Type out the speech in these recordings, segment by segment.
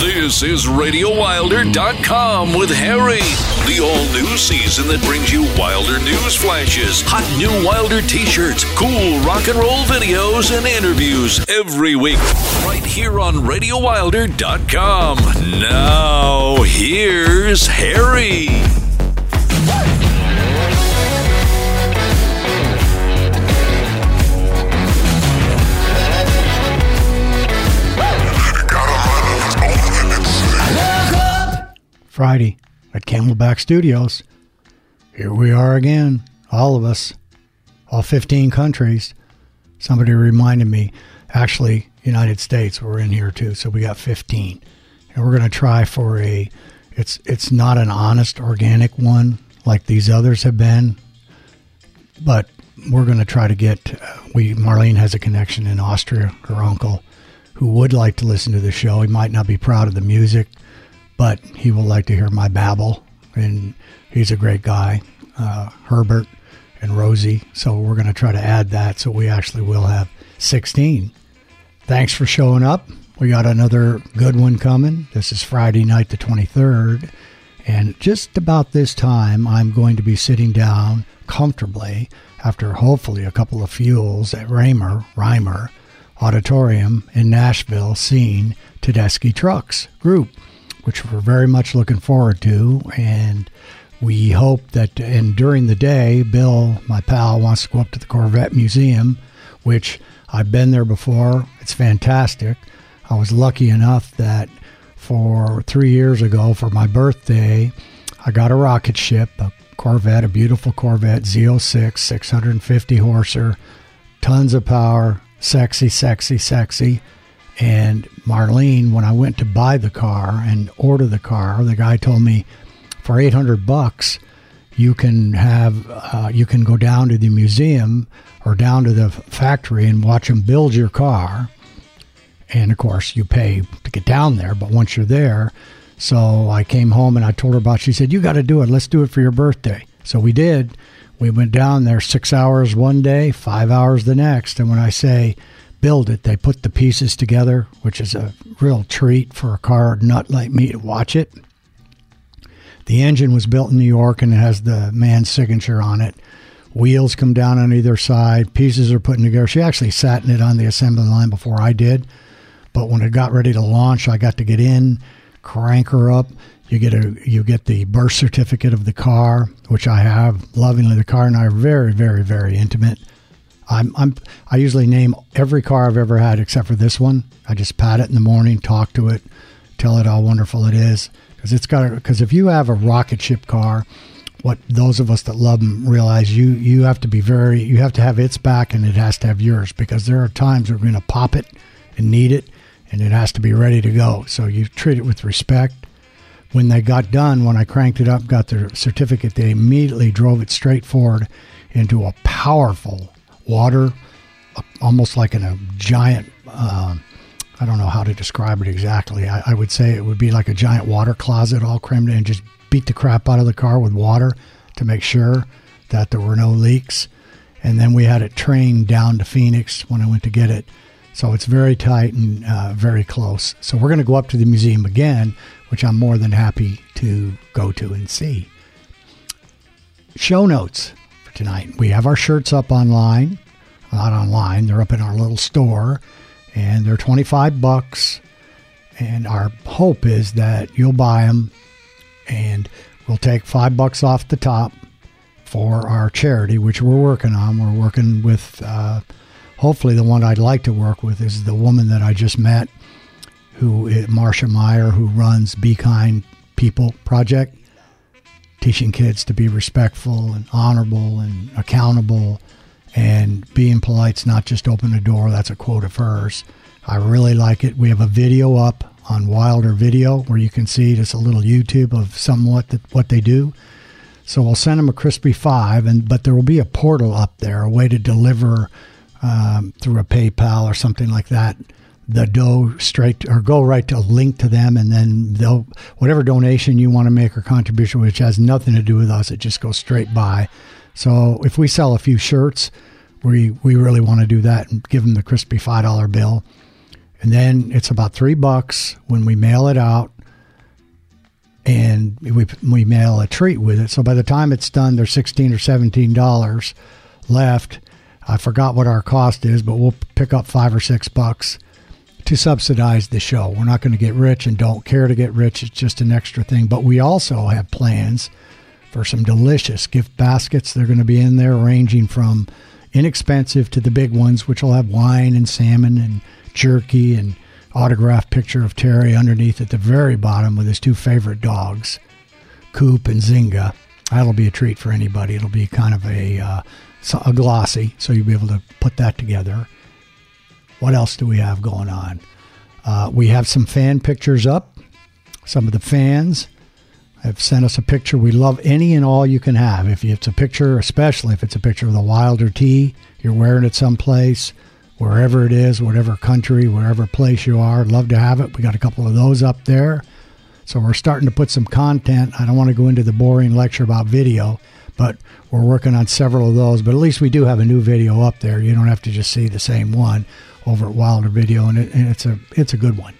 This is RadioWilder.com with Harry, the all new season that brings you Wilder news flashes, hot new Wilder t shirts, cool rock and roll videos, and interviews every week, right here on RadioWilder.com. Now, here's Harry. Friday at Camelback Studios. Here we are again, all of us, all 15 countries. Somebody reminded me, actually, United States, we're in here too, so we got 15. And we're going to try for a, it's, it's not an honest, organic one like these others have been, but we're going to try to get, uh, we, Marlene has a connection in Austria, her uncle, who would like to listen to the show. He might not be proud of the music but he will like to hear my babble. And he's a great guy, uh, Herbert and Rosie. So we're going to try to add that so we actually will have 16. Thanks for showing up. We got another good one coming. This is Friday night, the 23rd. And just about this time, I'm going to be sitting down comfortably after hopefully a couple of fuels at Raymer, Ryman Auditorium in Nashville, seeing Tedeschi Trucks Group which we're very much looking forward to. And we hope that, and during the day, Bill, my pal, wants to go up to the Corvette Museum, which I've been there before. It's fantastic. I was lucky enough that for three years ago, for my birthday, I got a rocket ship, a Corvette, a beautiful Corvette Z06, 650 horser, tons of power, sexy, sexy, sexy. And Marlene, when I went to buy the car and order the car, the guy told me for 800 bucks, you can have uh, you can go down to the museum or down to the factory and watch them build your car. And of course, you pay to get down there, but once you're there, so I came home and I told her about. It. She said, "You got to do it. Let's do it for your birthday." So we did. We went down there six hours one day, five hours the next. And when I say build it. They put the pieces together, which is a real treat for a car nut like me to watch it. The engine was built in New York and it has the man's signature on it. Wheels come down on either side. Pieces are put together. She actually sat in it on the assembly line before I did. But when it got ready to launch, I got to get in, crank her up. You get a you get the birth certificate of the car, which I have. Lovingly, the car and I are very, very, very intimate. I'm, I'm I usually name every car I've ever had except for this one. I just pat it in the morning, talk to it, tell it how wonderful it is because it's got because if you have a rocket ship car, what those of us that love them realize you you have to be very you have to have its back and it has to have yours because there are times we're going to pop it and need it and it has to be ready to go. So you treat it with respect. When they got done, when I cranked it up, got their certificate, they immediately drove it straight forward into a powerful water, almost like in a giant. Uh, I don't know how to describe it exactly. I, I, would say it would be like a giant water closet all crammed in, and just beat the crap out of the car with water to make sure that there were no leaks. And then we had it trained down to Phoenix when I went to get it. So it's very tight and uh, very close. So we're going to go up to the museum again, which I'm more than happy to go to and see. Show notes tonight. We have our shirts up online. Not online, they're up in our little store and they're 25 bucks. And our hope is that you'll buy them and we'll take 5 bucks off the top for our charity, which we're working on. We're working with uh, hopefully the one I'd like to work with is the woman that I just met who Marcia Meyer who runs Be Kind People Project teaching kids to be respectful and honorable and accountable and being polite's not just open a door that's a quote of hers. I really like it. We have a video up on wilder video where you can see just a little youtube of somewhat that, what they do. So we'll send them a crispy five and but there will be a portal up there a way to deliver um, through a paypal or something like that the dough straight or go right to a link to them and then they'll whatever donation you want to make or contribution which has nothing to do with us it just goes straight by so if we sell a few shirts we we really want to do that and give them the crispy five dollar bill And then it's about three bucks when we mail it out and we, we mail a treat with it. So by the time it's done, there's 16 or $17 left. I forgot what our cost is, but we'll pick up five or six bucks to subsidize the show. We're not going to get rich and don't care to get rich. It's just an extra thing. But we also have plans for some delicious gift baskets. They're going to be in there, ranging from inexpensive to the big ones, which will have wine and salmon and jerky and autographed picture of Terry underneath at the very bottom with his two favorite dogs, Coop and Zinga. That'll be a treat for anybody. It'll be kind of a uh, a glossy, so you'll be able to put that together. What else do we have going on? Uh, we have some fan pictures up. Some of the fans have sent us a picture. We love any and all you can have. If it's a picture, especially if it's a picture of the Wilder tee, you're wearing it someplace, wherever it is, whatever country, wherever place you are, love to have it. We got a couple of those up there. So we're starting to put some content. I don't want to go into the boring lecture about video, but we're working on several of those. But at least we do have a new video up there. You don't have to just see the same one over at Wilder Video, and, it, and it's a it's a good one.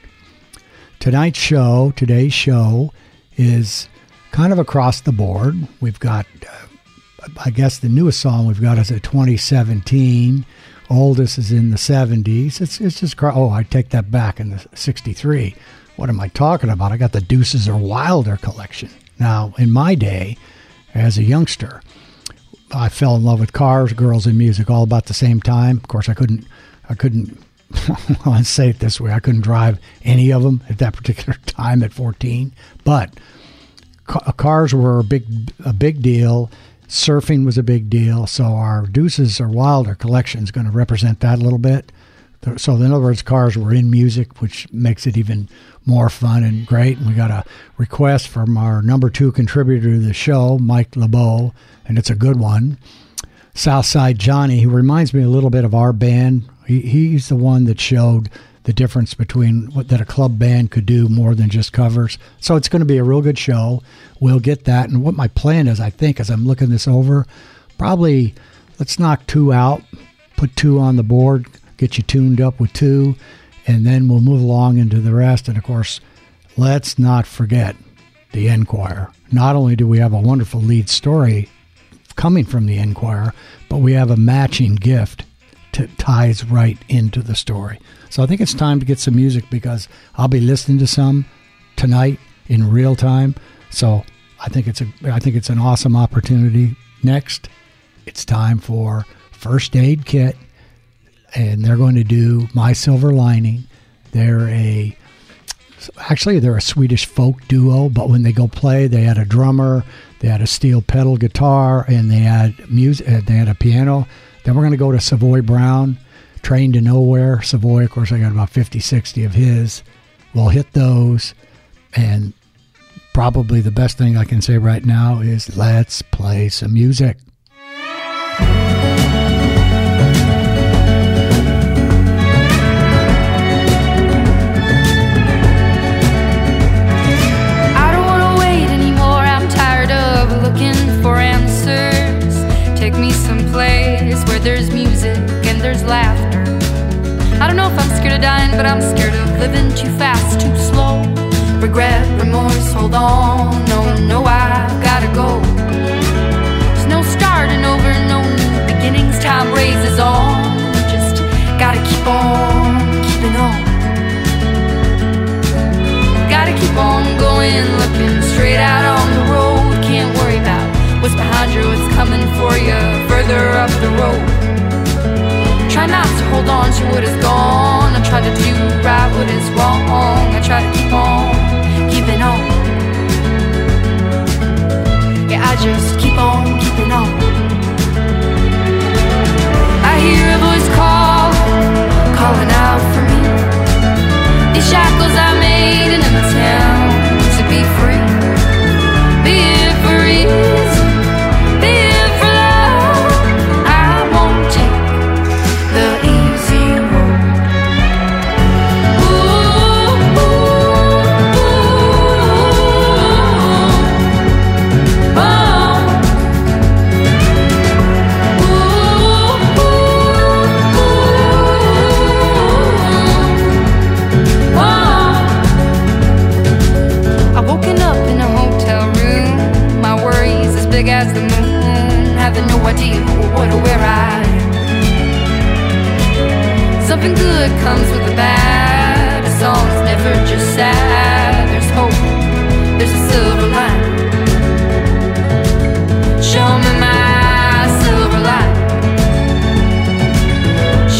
Tonight's show, today's show, is kind of across the board. We've got, uh, I guess, the newest song we've got is a 2017. Oldest is in the 70s. It's it's just oh, I take that back in the 63. What am I talking about? I got the Deuces are Wilder collection. Now, in my day, as a youngster, I fell in love with cars, girls, and music all about the same time. Of course, I couldn't, I couldn't. let's say it this way: I couldn't drive any of them at that particular time at 14. But uh, cars were a big a big deal. Surfing was a big deal. So our Deuces are Wilder collection is going to represent that a little bit. So in other words, cars were in music, which makes it even more fun and great. And we got a request from our number two contributor to the show, Mike LeBeau, and it's a good one. Southside Johnny, who reminds me a little bit of our band. He, he's the one that showed the difference between what that a club band could do more than just covers. So it's going to be a real good show. We'll get that. And what my plan is, I think, as I'm looking this over, probably let's knock two out, put two on the board, get you tuned up with two, and then we'll move along into the rest. And of course, let's not forget the Enquirer. Not only do we have a wonderful lead story coming from the Enquirer, but we have a matching gift that ties right into the story. So I think it's time to get some music because I'll be listening to some tonight in real time. So I think it's a I think it's an awesome opportunity. Next, it's time for First Aid Kit, and they're going to do My Silver Lining. They're a actually they're a Swedish folk duo, but when they go play, they had a drummer, they had a steel pedal guitar, and they had music. Uh, they had a piano. Then we're going to go to Savoy Brown Train to Nowhere, Savoy. Of course, I got about 50, 60 of his. We'll hit those. And probably the best thing I can say right now is let's play some music. There's music and there's laughter I don't know if I'm scared of dying, but I'm scared of living too fast, too slow. Regret, remorse, hold on. No, no, I gotta go. There's no starting over, no new beginnings. Time raises on. Just gotta keep on keeping on. Gotta keep on going, looking straight out on the road. Can't worry about what's behind you, what's coming for you further up the road. Try not to hold on to what is gone. I try to do right what is wrong. I try to keep on keeping on. Yeah, I just keep on keeping on. I hear a voice call, calling out for me. These shackles I made in a town to be free, be for what do you, what where I? Something good comes with the bad. A song's never just sad. There's hope. There's a silver lining. Show me my silver lining.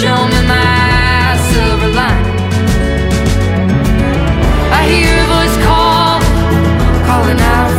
Show me my silver lining. I hear a voice call, calling out.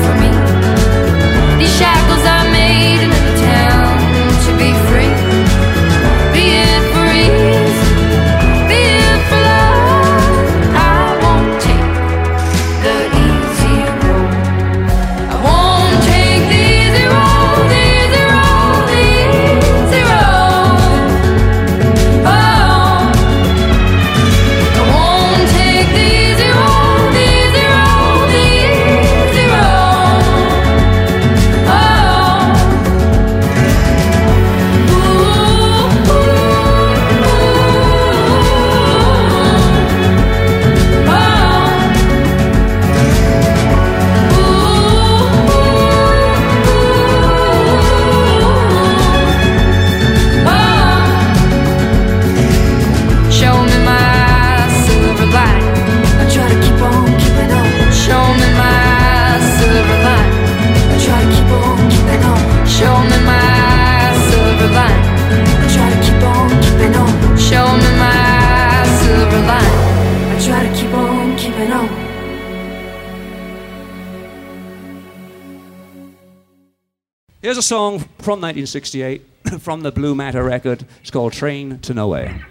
Here's a song from 1968 from the Blue Matter record. It's called Train to Nowhere.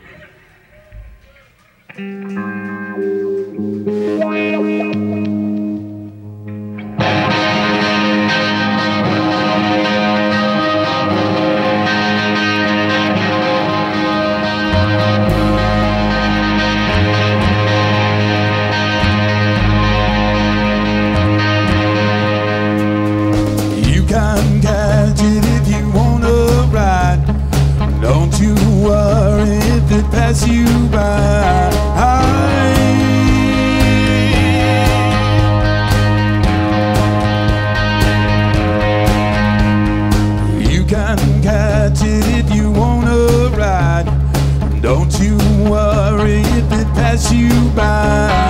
pass you by. You can catch it if you wanna ride. Don't you worry if it pass you by.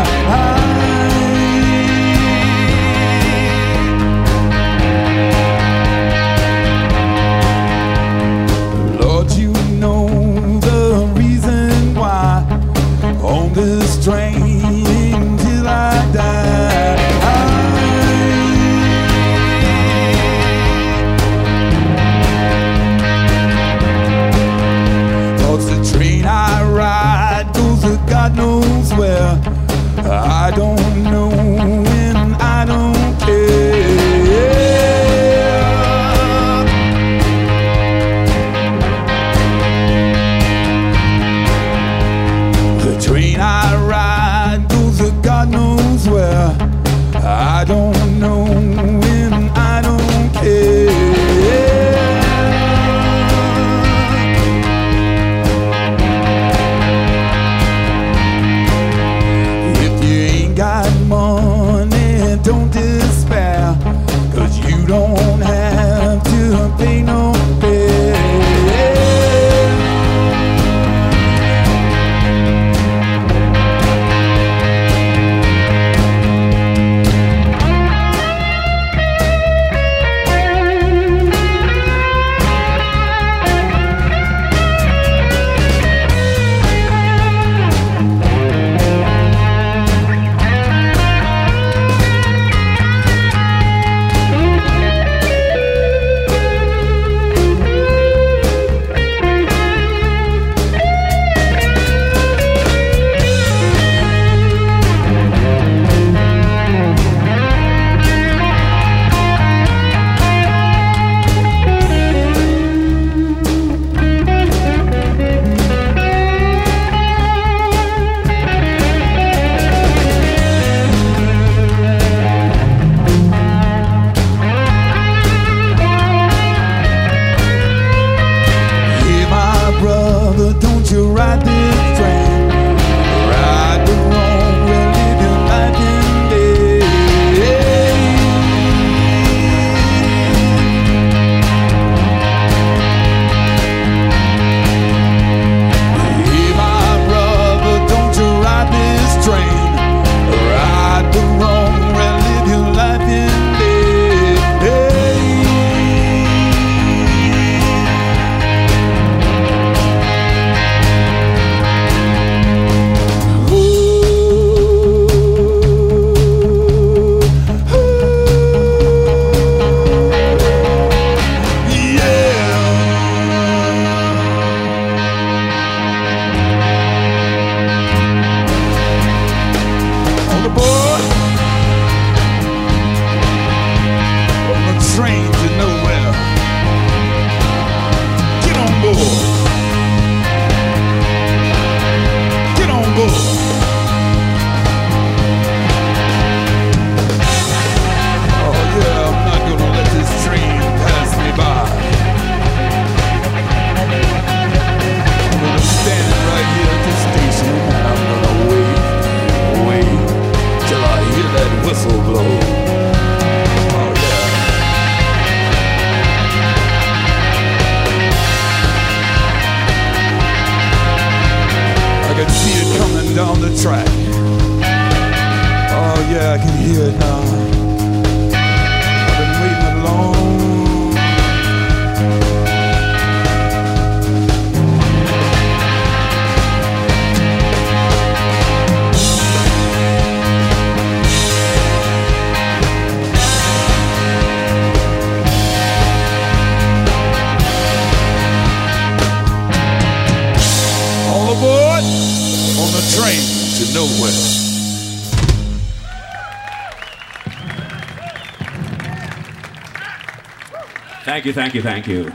You, thank you, thank you.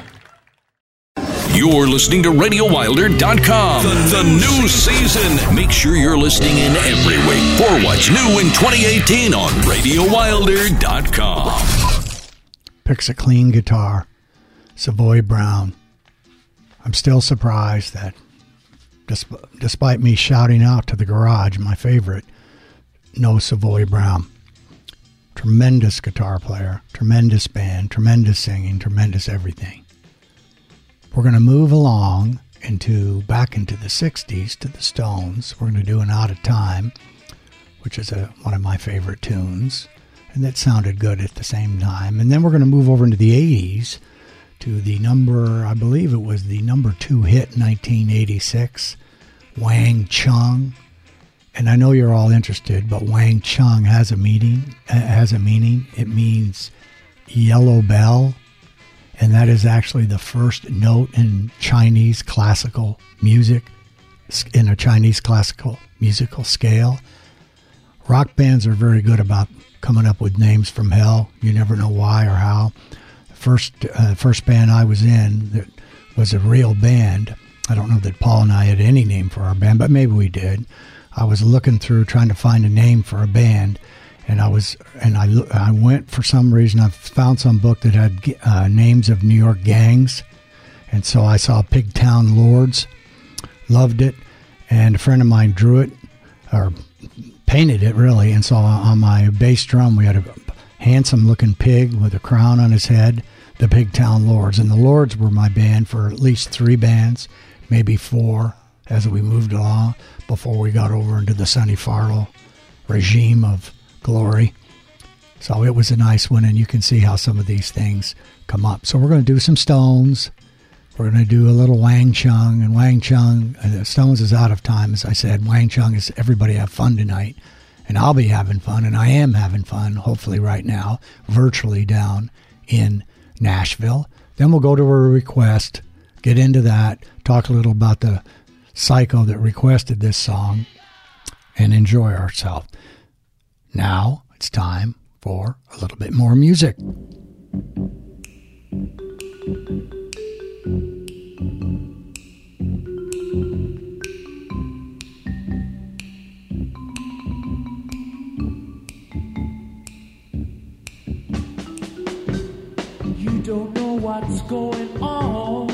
You're listening to RadioWilder.com. The, the new season. Make sure you're listening in every week for what's new in 2018 on RadioWilder.com. Picks a clean guitar. Savoy Brown. I'm still surprised that, despite me shouting out to the garage, my favorite, no Savoy Brown. Tremendous guitar player, tremendous band, tremendous singing, tremendous everything. We're going to move along into back into the 60s to the Stones. We're going to do an Out of Time, which is a, one of my favorite tunes, and that sounded good at the same time. And then we're going to move over into the 80s to the number, I believe it was the number two hit 1986, Wang Chung. And I know you're all interested, but Wang Chung has a meaning. uh, Has a meaning. It means yellow bell, and that is actually the first note in Chinese classical music, in a Chinese classical musical scale. Rock bands are very good about coming up with names from hell. You never know why or how. First, uh, first band I was in that was a real band. I don't know that Paul and I had any name for our band, but maybe we did. I was looking through trying to find a name for a band, and I was and I I went for some reason. I found some book that had uh, names of New York gangs, and so I saw Pigtown Lords, loved it, and a friend of mine drew it or painted it really, and so on my bass drum we had a handsome looking pig with a crown on his head, the Pigtown Lords, and the Lords were my band for at least three bands, maybe four, as we moved along before we got over into the Sonny Farrell regime of glory. So it was a nice one, and you can see how some of these things come up. So we're going to do some Stones. We're going to do a little Wang Chung, and Wang Chung, uh, Stones is out of time, as I said. Wang Chung is everybody have fun tonight, and I'll be having fun, and I am having fun, hopefully right now, virtually down in Nashville. Then we'll go to a request, get into that, talk a little about the psycho that requested this song, and enjoy ourselves. Now it's time for a little bit more music. You don't know what's going on.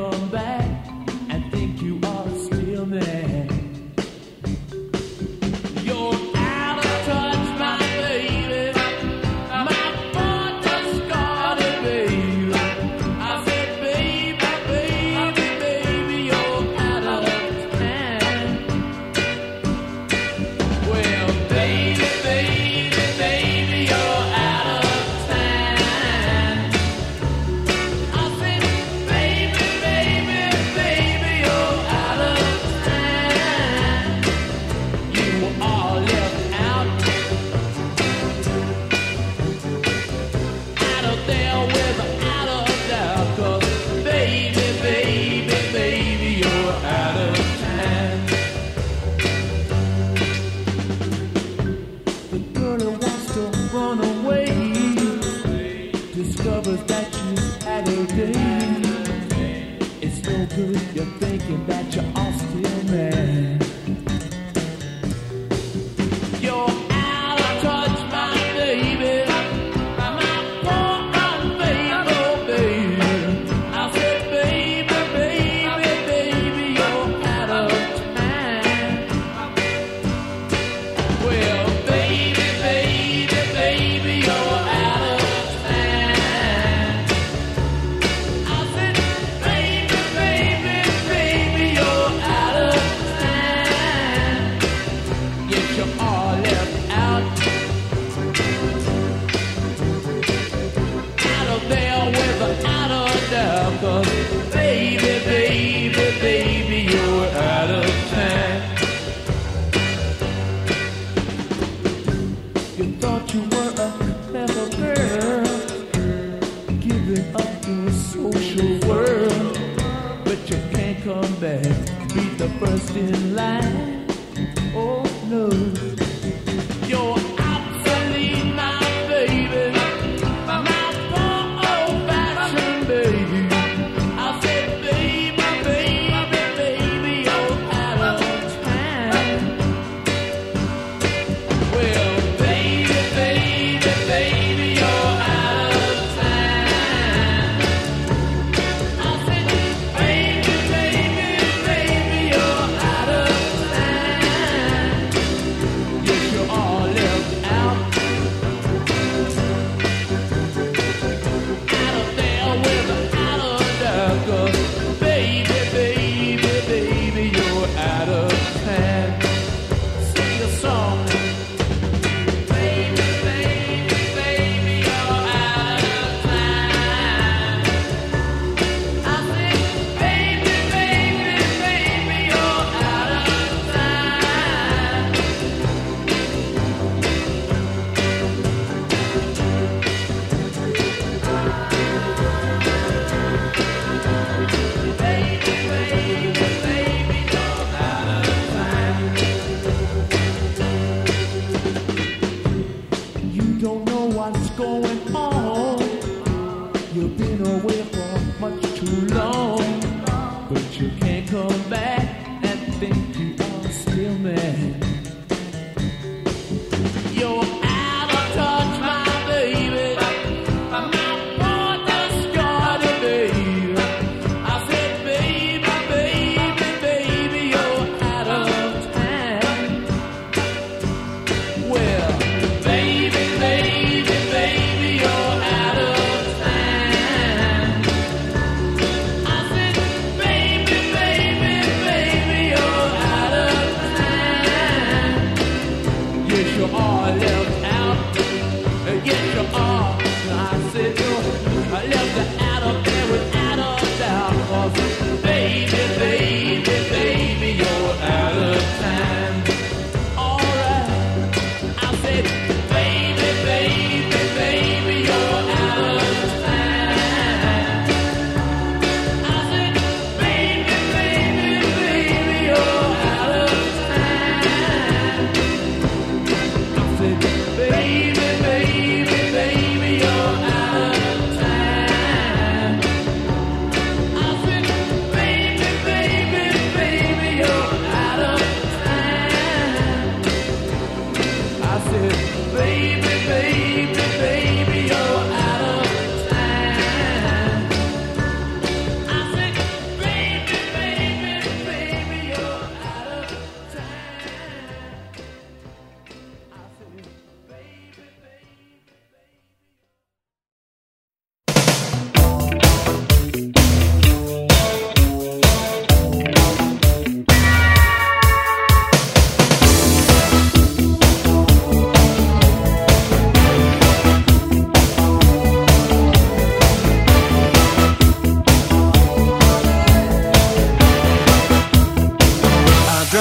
Come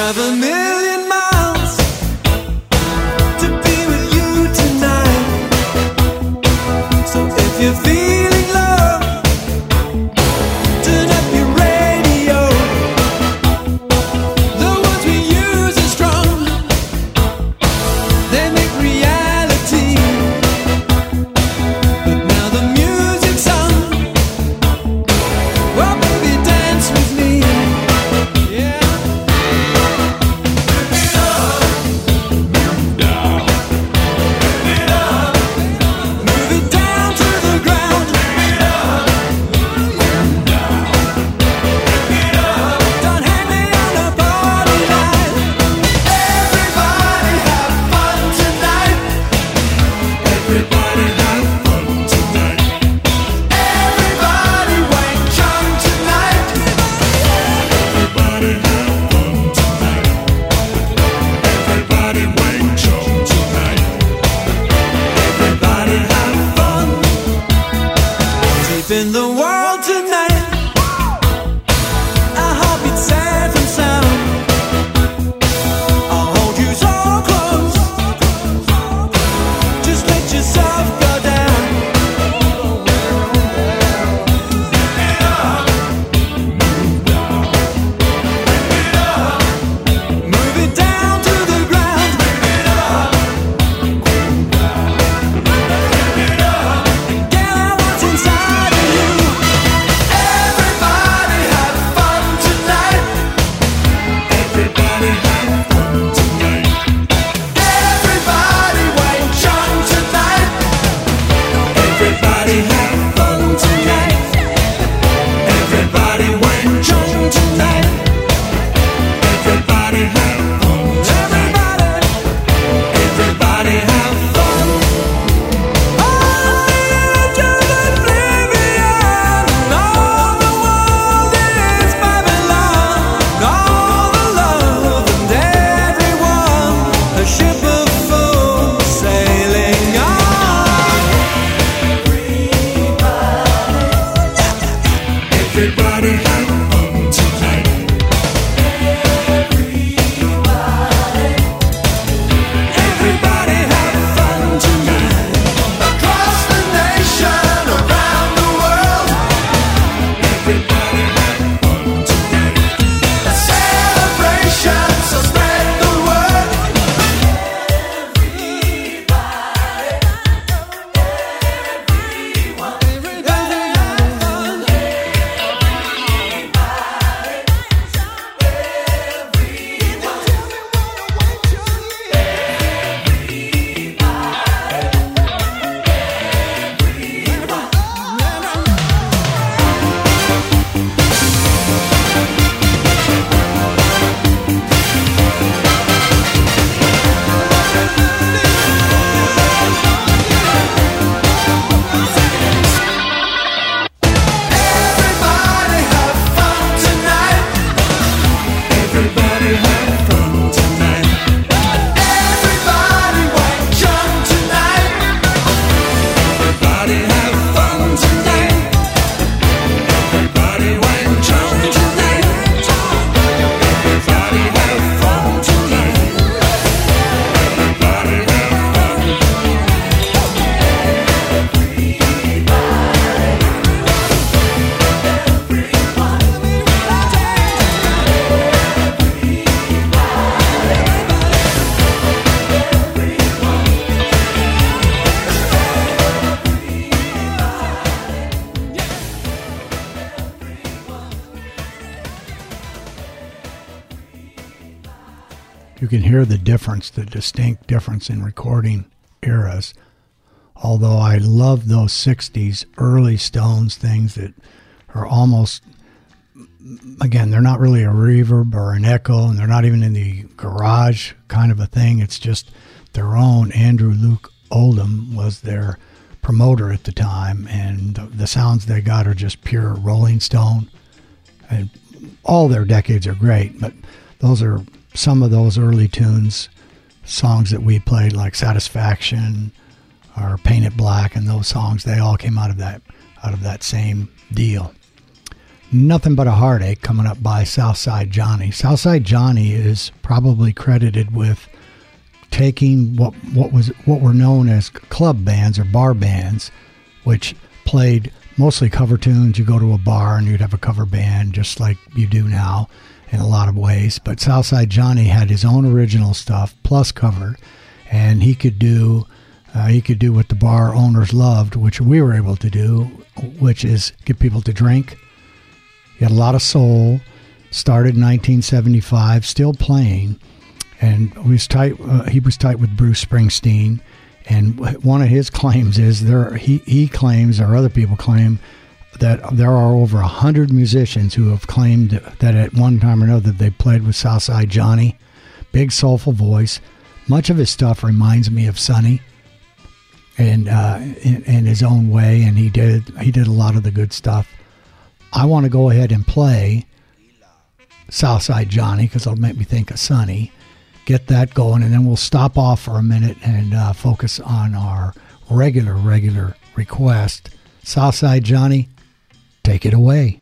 I drive can hear the difference, the distinct difference in recording eras. Although I love those 60s early Stones things that are almost, again, they're not really a reverb or an echo, and they're not even in the garage kind of a thing. It's just their own. Andrew Loog Oldham was their promoter at the time, and the sounds they got are just pure Rolling Stone. And all their decades are great, but those are some of those early tunes, songs that we played like Satisfaction or Paint It Black, and those songs they all came out of that out of that same deal. Nothing but a heartache coming up by Southside Johnny. Southside Johnny is probably credited with taking what what was what were known as club bands or bar bands, which played mostly cover tunes. You go to a bar and you'd have a cover band just like you do now in a lot of ways. But Southside Johnny had his own original stuff plus cover, and he could do uh, he could do what the bar owners loved, which we were able to do, which is get people to drink. He had a lot of soul. Started in 1975, still playing, and was tight. Uh, he was tight with Bruce Springsteen, and one of his claims is there. He he claims, or other people claim, that there are over a hundred musicians who have claimed that at one time or another they played with Southside Johnny. Big soulful voice. Much of his stuff reminds me of Sonny, and uh, in, in his own way. And he did he did a lot of the good stuff. I want to go ahead and play Southside Johnny because it'll make me think of Sonny. Get that going, and then we'll stop off for a minute and uh, focus on our regular regular request. Southside Johnny, take it away.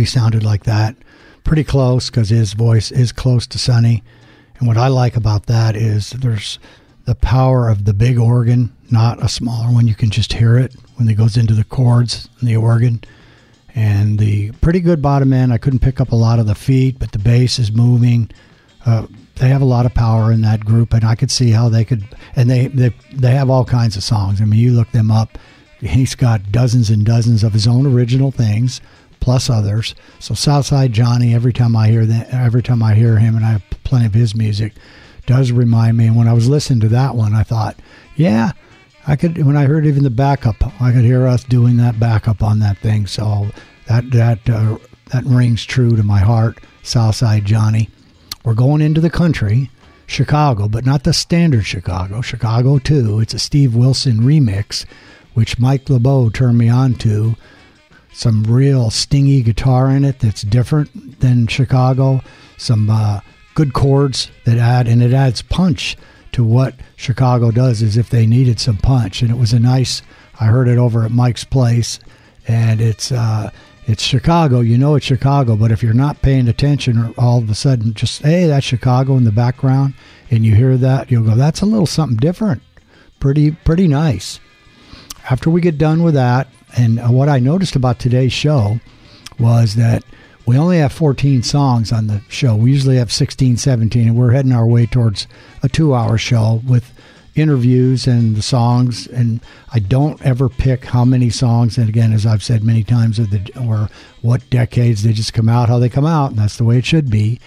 We sounded like that. Pretty close because his voice is close to Sonny. And what I like about that is there's the power of the big organ, not a smaller one. You can just hear it when it goes into the chords in the organ. And the pretty good bottom end. I couldn't pick up a lot of the feet, but the bass is moving. Uh, they have a lot of power in that group, and I could see how they could. And they they they have all kinds of songs. I mean, you look them up. He's got dozens and dozens of his own original things, plus others. So Southside Johnny, every time I hear that, every time I hear him, and I have plenty of his music, does remind me. And when I was listening to that one, I thought, yeah, I could. When I heard even the backup, I could hear us doing that backup on that thing. So that that uh, that rings true to my heart. Southside Johnny. We're going into the country, Chicago, but not the standard Chicago. Chicago too. It's a Steve Wilson remix, which Mike LeBeau turned me on to. Some real stingy guitar in it that's different than Chicago. Some uh, good chords that add, and it adds punch to what Chicago does as if they needed some punch. And it was a nice, I heard it over at Mike's place, and it's, uh, it's Chicago. You know it's Chicago, but if you're not paying attention, or all of a sudden just hey, that's Chicago in the background, and you hear that, you'll go, that's a little something different. Pretty pretty nice. After we get done with that, and uh, what I noticed about today's show was that we only have 14 songs on the show. We usually have 16, 17, and we're heading our way towards a two-hour show with interviews and the songs. And I don't ever pick how many songs. And again as I've said many times of the or what decades they just come out how they come out. And that's the way it should be.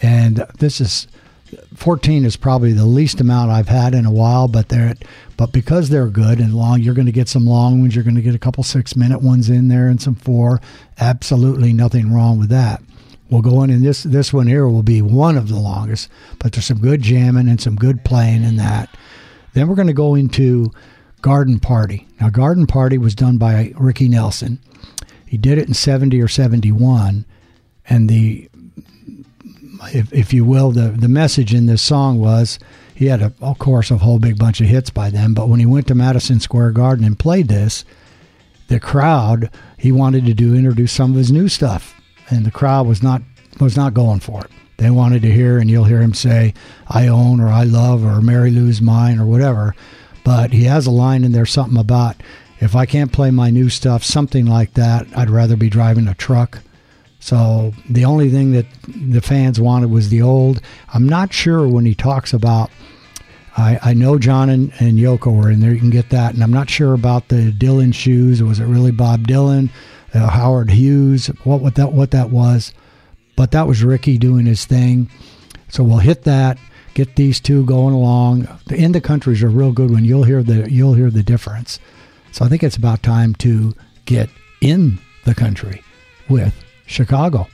And this is 14 is probably the least amount I've had in a while but they're but because they're good and long you're going to get some long ones you're going to get a couple 6 minute ones in there and some 4 absolutely nothing wrong with that We'll go in, and this this one here will be one of the longest, but there's some good jamming and some good playing in that. Then we're going to go into Garden Party. Now, Garden Party was done by Ricky Nelson. He did it in 70 or 71, and the if, if you will, the, the message in this song was he had, a, of course, a whole big bunch of hits by then, but when he went to Madison Square Garden and played this, the crowd, he wanted to do introduce some of his new stuff, and the crowd was not was not going for it. They wanted to hear, and you'll hear him say, I own, or I love, or Mary Lou's mine, or whatever. But he has a line in there, something about, if I can't play my new stuff, something like that, I'd rather be driving a truck. So the only thing that the fans wanted was the old. I'm not sure when he talks about. I, I know John and, and Yoko were in there. You can get that, and I'm not sure about the Dylan shoes. Was it really Bob Dylan, uh, Howard Hughes? What what that what that was? But that was Ricky doing his thing. So we'll hit that. Get these two going along. The in the countries are real good when you'll hear the you'll hear the difference. So I think it's about time to get in the country with Chicago.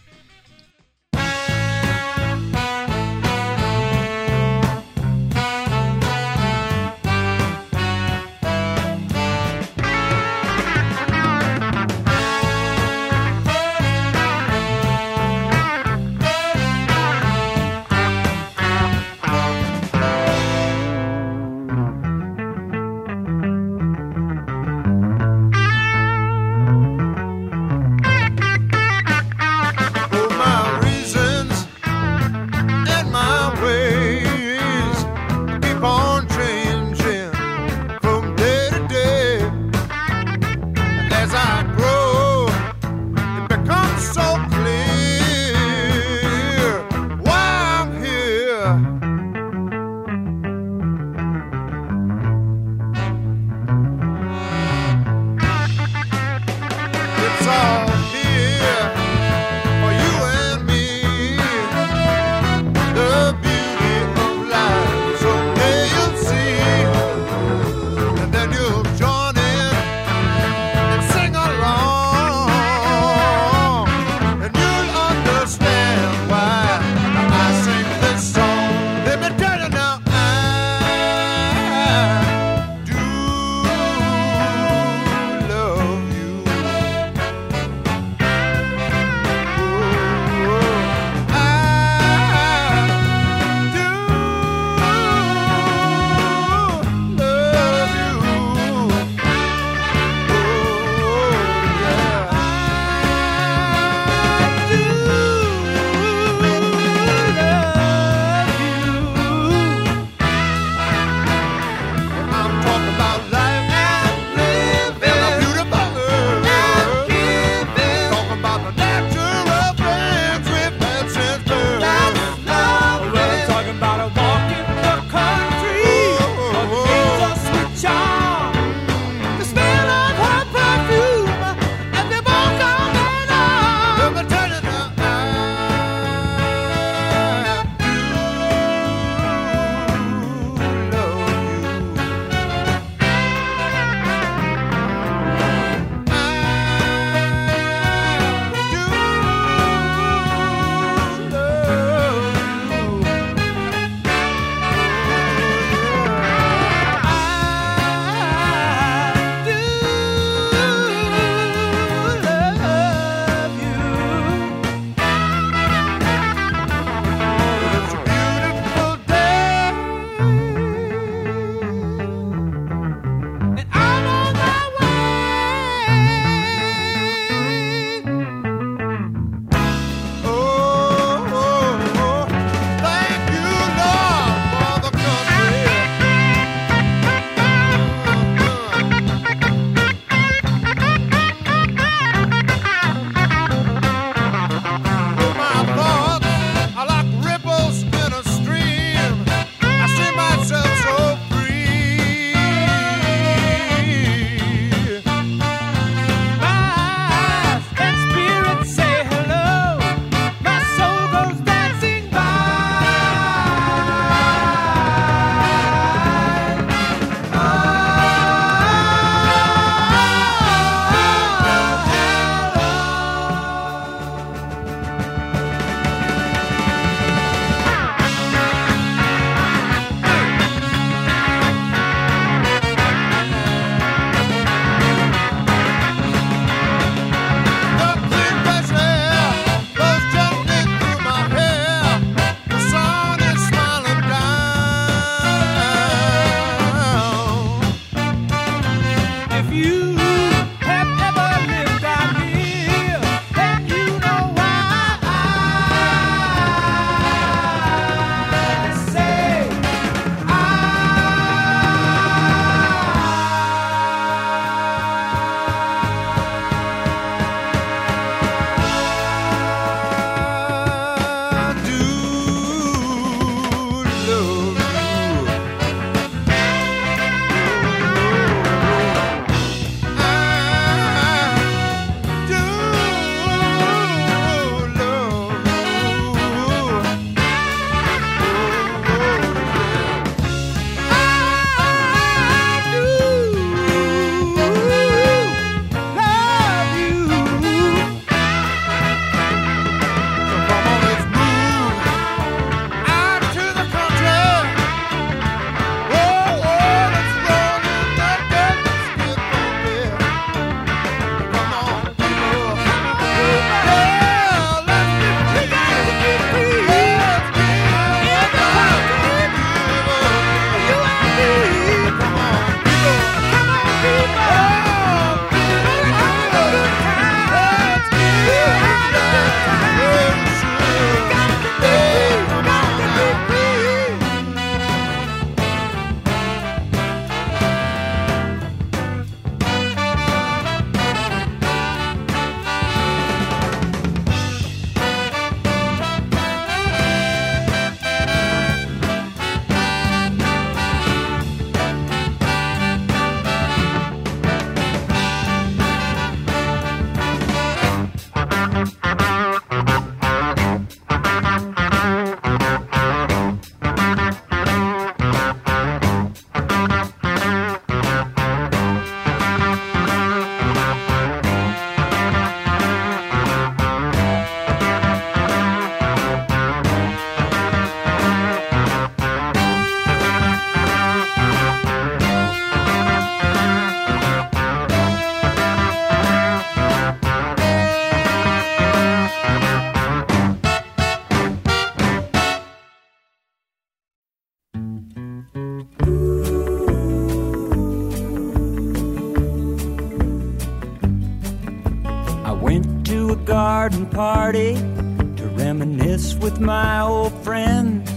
My old friends.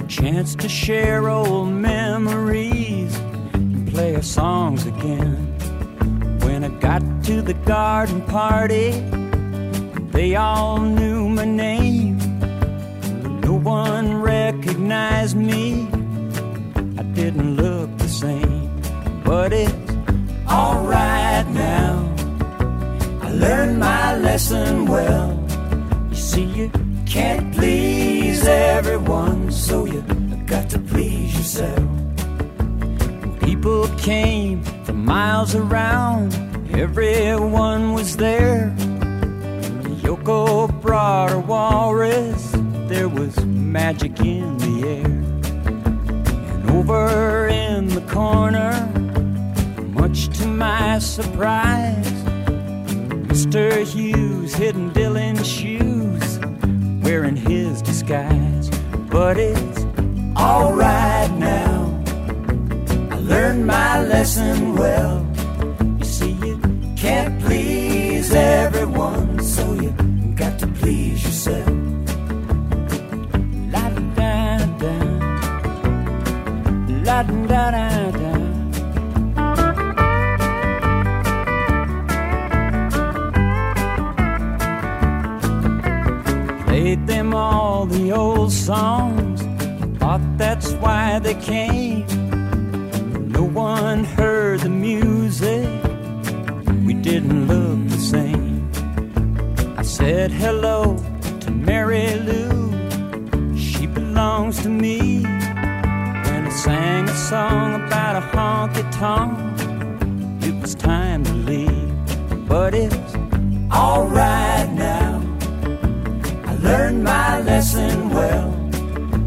A chance to share old memories and play our songs again. When I got to the garden party, they all knew my name. No one recognized me. I didn't look the same, but it's alright now. I learned my lesson well. You see, you can't please everyone, so you got to please yourself. People came from miles around, everyone was there. Yoko brought her walrus, there was magic in the air. And over in the corner, much to my surprise, Mr. Hughes hidden Dylan's shoes, disguise. But it's alright now. I learned my lesson well. You see, you can't please everyone, so you got to please yourself. La da da, la da da da. Came. No one heard the music. We didn't look the same. I said hello to Mary Lou. She belongs to me. When I sang a song about a honky tonk, it was time to leave. But it's alright now. I learned my lesson well.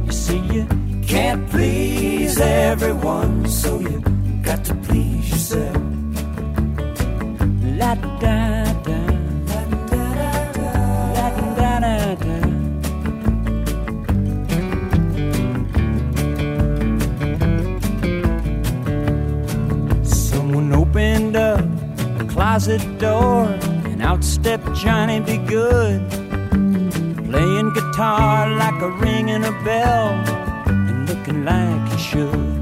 You see, you can't please everyone, so you got to please yourself. La da da, la da da da, la da da da. Someone opened up a closet door, and out stepped Johnny B. Goode playing guitar like a ringing a bell like he should.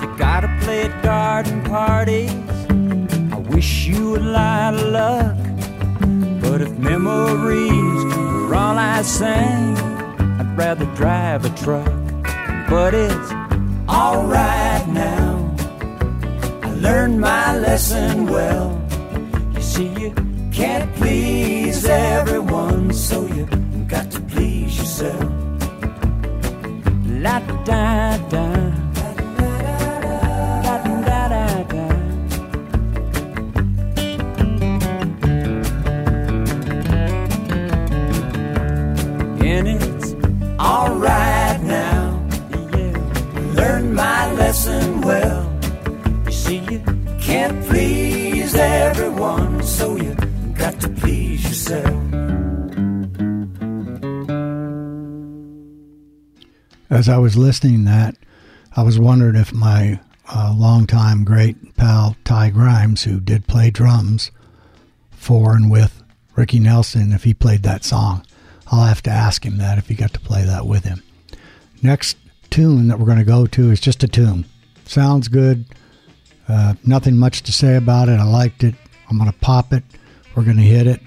You gotta play at garden parties. I wish you a lot of luck. But if memories were all I sang, I'd rather drive a truck. But it's alright now. I learned my lesson well. You see, you can't please everyone, so you La As I was listening that, I was wondering if my uh, longtime great pal Ty Grimes, who did play drums for and with Ricky Nelson, if he played that song. I'll have to ask him that if he got to play that with him. Next tune that we're going to go to is just a tune. Sounds good. Uh, nothing much to say about it. I liked it. I'm going to pop it. We're going to hit it.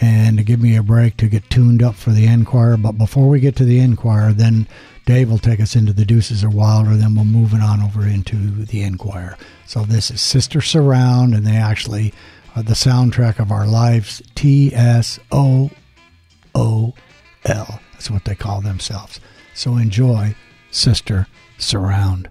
And to give me a break to get tuned up for the choir. But before we get to the choir, then Dave will take us into the Deuces Are Wilder. Then we'll move it on over into the choir. So this is Sister Surround, and they actually are the soundtrack of our lives. T S O O L. That's what they call themselves. So enjoy Sister Surround.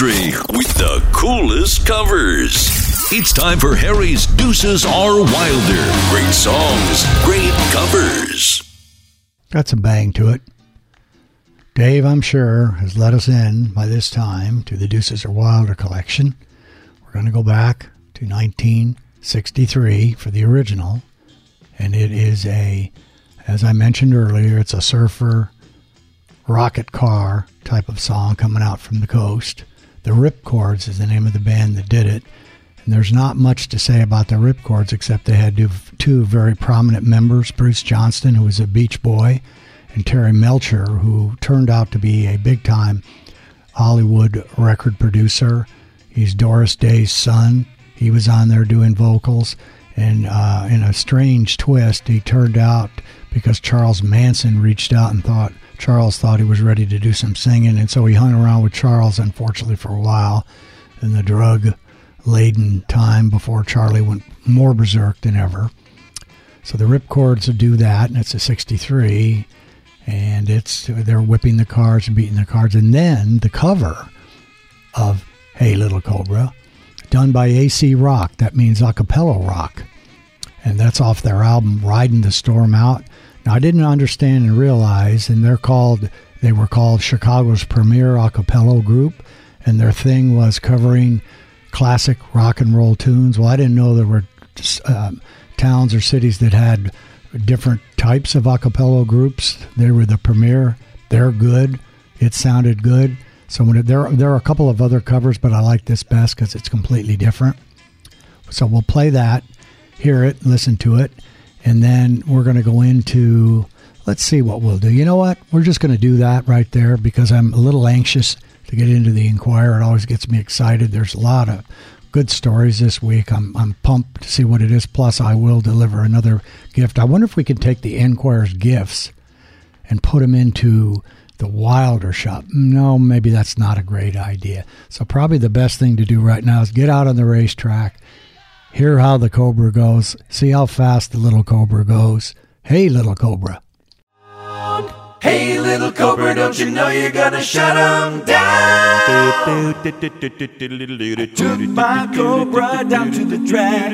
History with the coolest covers. It's time for Harry's Deuces Are Wilder. Great songs, great covers. Got some bang to it. Dave, I'm sure, has let us in by this time to the Deuces Are Wilder collection. We're going to go back to 1963 for the original. And it is a, as I mentioned earlier, it's a surfer rocket car type of song coming out from the coast. The Rip Chords is the name of the band that did it. And there's not much to say about the Rip Chords except they had two, very prominent members Bruce Johnston, who was a Beach Boy, and Terry Melcher, who turned out to be a big time Hollywood record producer. He's Doris Day's son. He was on there doing vocals. And uh, in a strange twist, he turned out because Charles Manson reached out and thought Charles thought he was ready to do some singing. And so he hung around with Charles, unfortunately, for a while in the drug laden time before Charlie went more berserk than ever. So the Rip Chords do that, and it's a 63 and it's they're whipping the cards and beating the cards, and then the cover of "Hey Little Cobra," done by AC Rock. That means acapella rock, and that's off their album "Riding the Storm Out." Now I didn't understand and realize, and they're called they were called Chicago's premier acapella group, and their thing was covering classic rock and roll tunes. Well, I didn't know there were um, towns or cities that had different types of a cappella groups. They were the premier. They're good. It sounded good. So it, there there are a couple of other covers, but I like this best because it's completely different. So we'll play that, hear it, listen to it, and then we're going to go into. Let's see what we'll do. You know what? We're just going to do that right there because I'm a little anxious to get into the Enquirer. It always gets me excited. There's a lot of good stories this week. I'm I'm pumped to see what it is. Plus, I will deliver another gift. I wonder if we can take the Enquirer's gifts and put them into the Wilder shop. No, maybe that's not a great idea. So probably the best thing to do right now is get out on the racetrack, Hear how the cobra goes. See how fast the little cobra goes. Hey, little cobra. Hey, little cobra, don't you know you're gonna shut 'em down? Took my Cobra down to the track,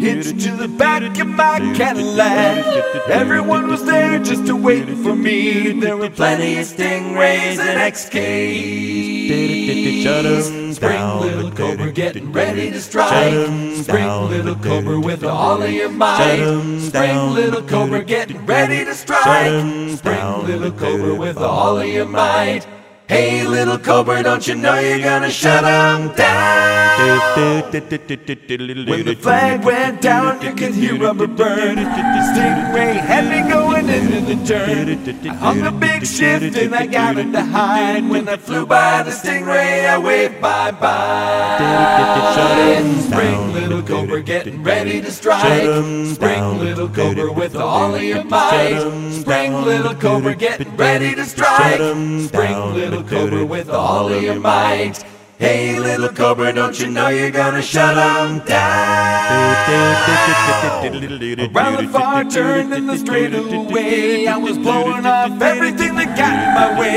hitched to the back of my Cadillac. Everyone was there just to wait for me. There were plenty of stingrays and XKs. 'Em Spring little Cobra getting ready to strike. Spring little Cobra with all of your might. Spring little Cobra getting ready to strike. Spring little Cobra with all of your might. Hey, little Cobra, don't you know you're gonna shut 'em down? When the flag went down, you could hear rubber burn. Stingray had me going into the turn. I hung a big shift and I got it to hide. When I flew by the Stingray, I waved bye bye. Spring little Cobra getting ready to strike. Spring little Cobra with all of your might. Spring little Cobra getting ready to strike. Spring little Cobra with all of your might. Hey, little Cobra, don't you know you're gonna shut shut 'em down? Around the far turn in the straightaway, I was blowing off everything that got in my way.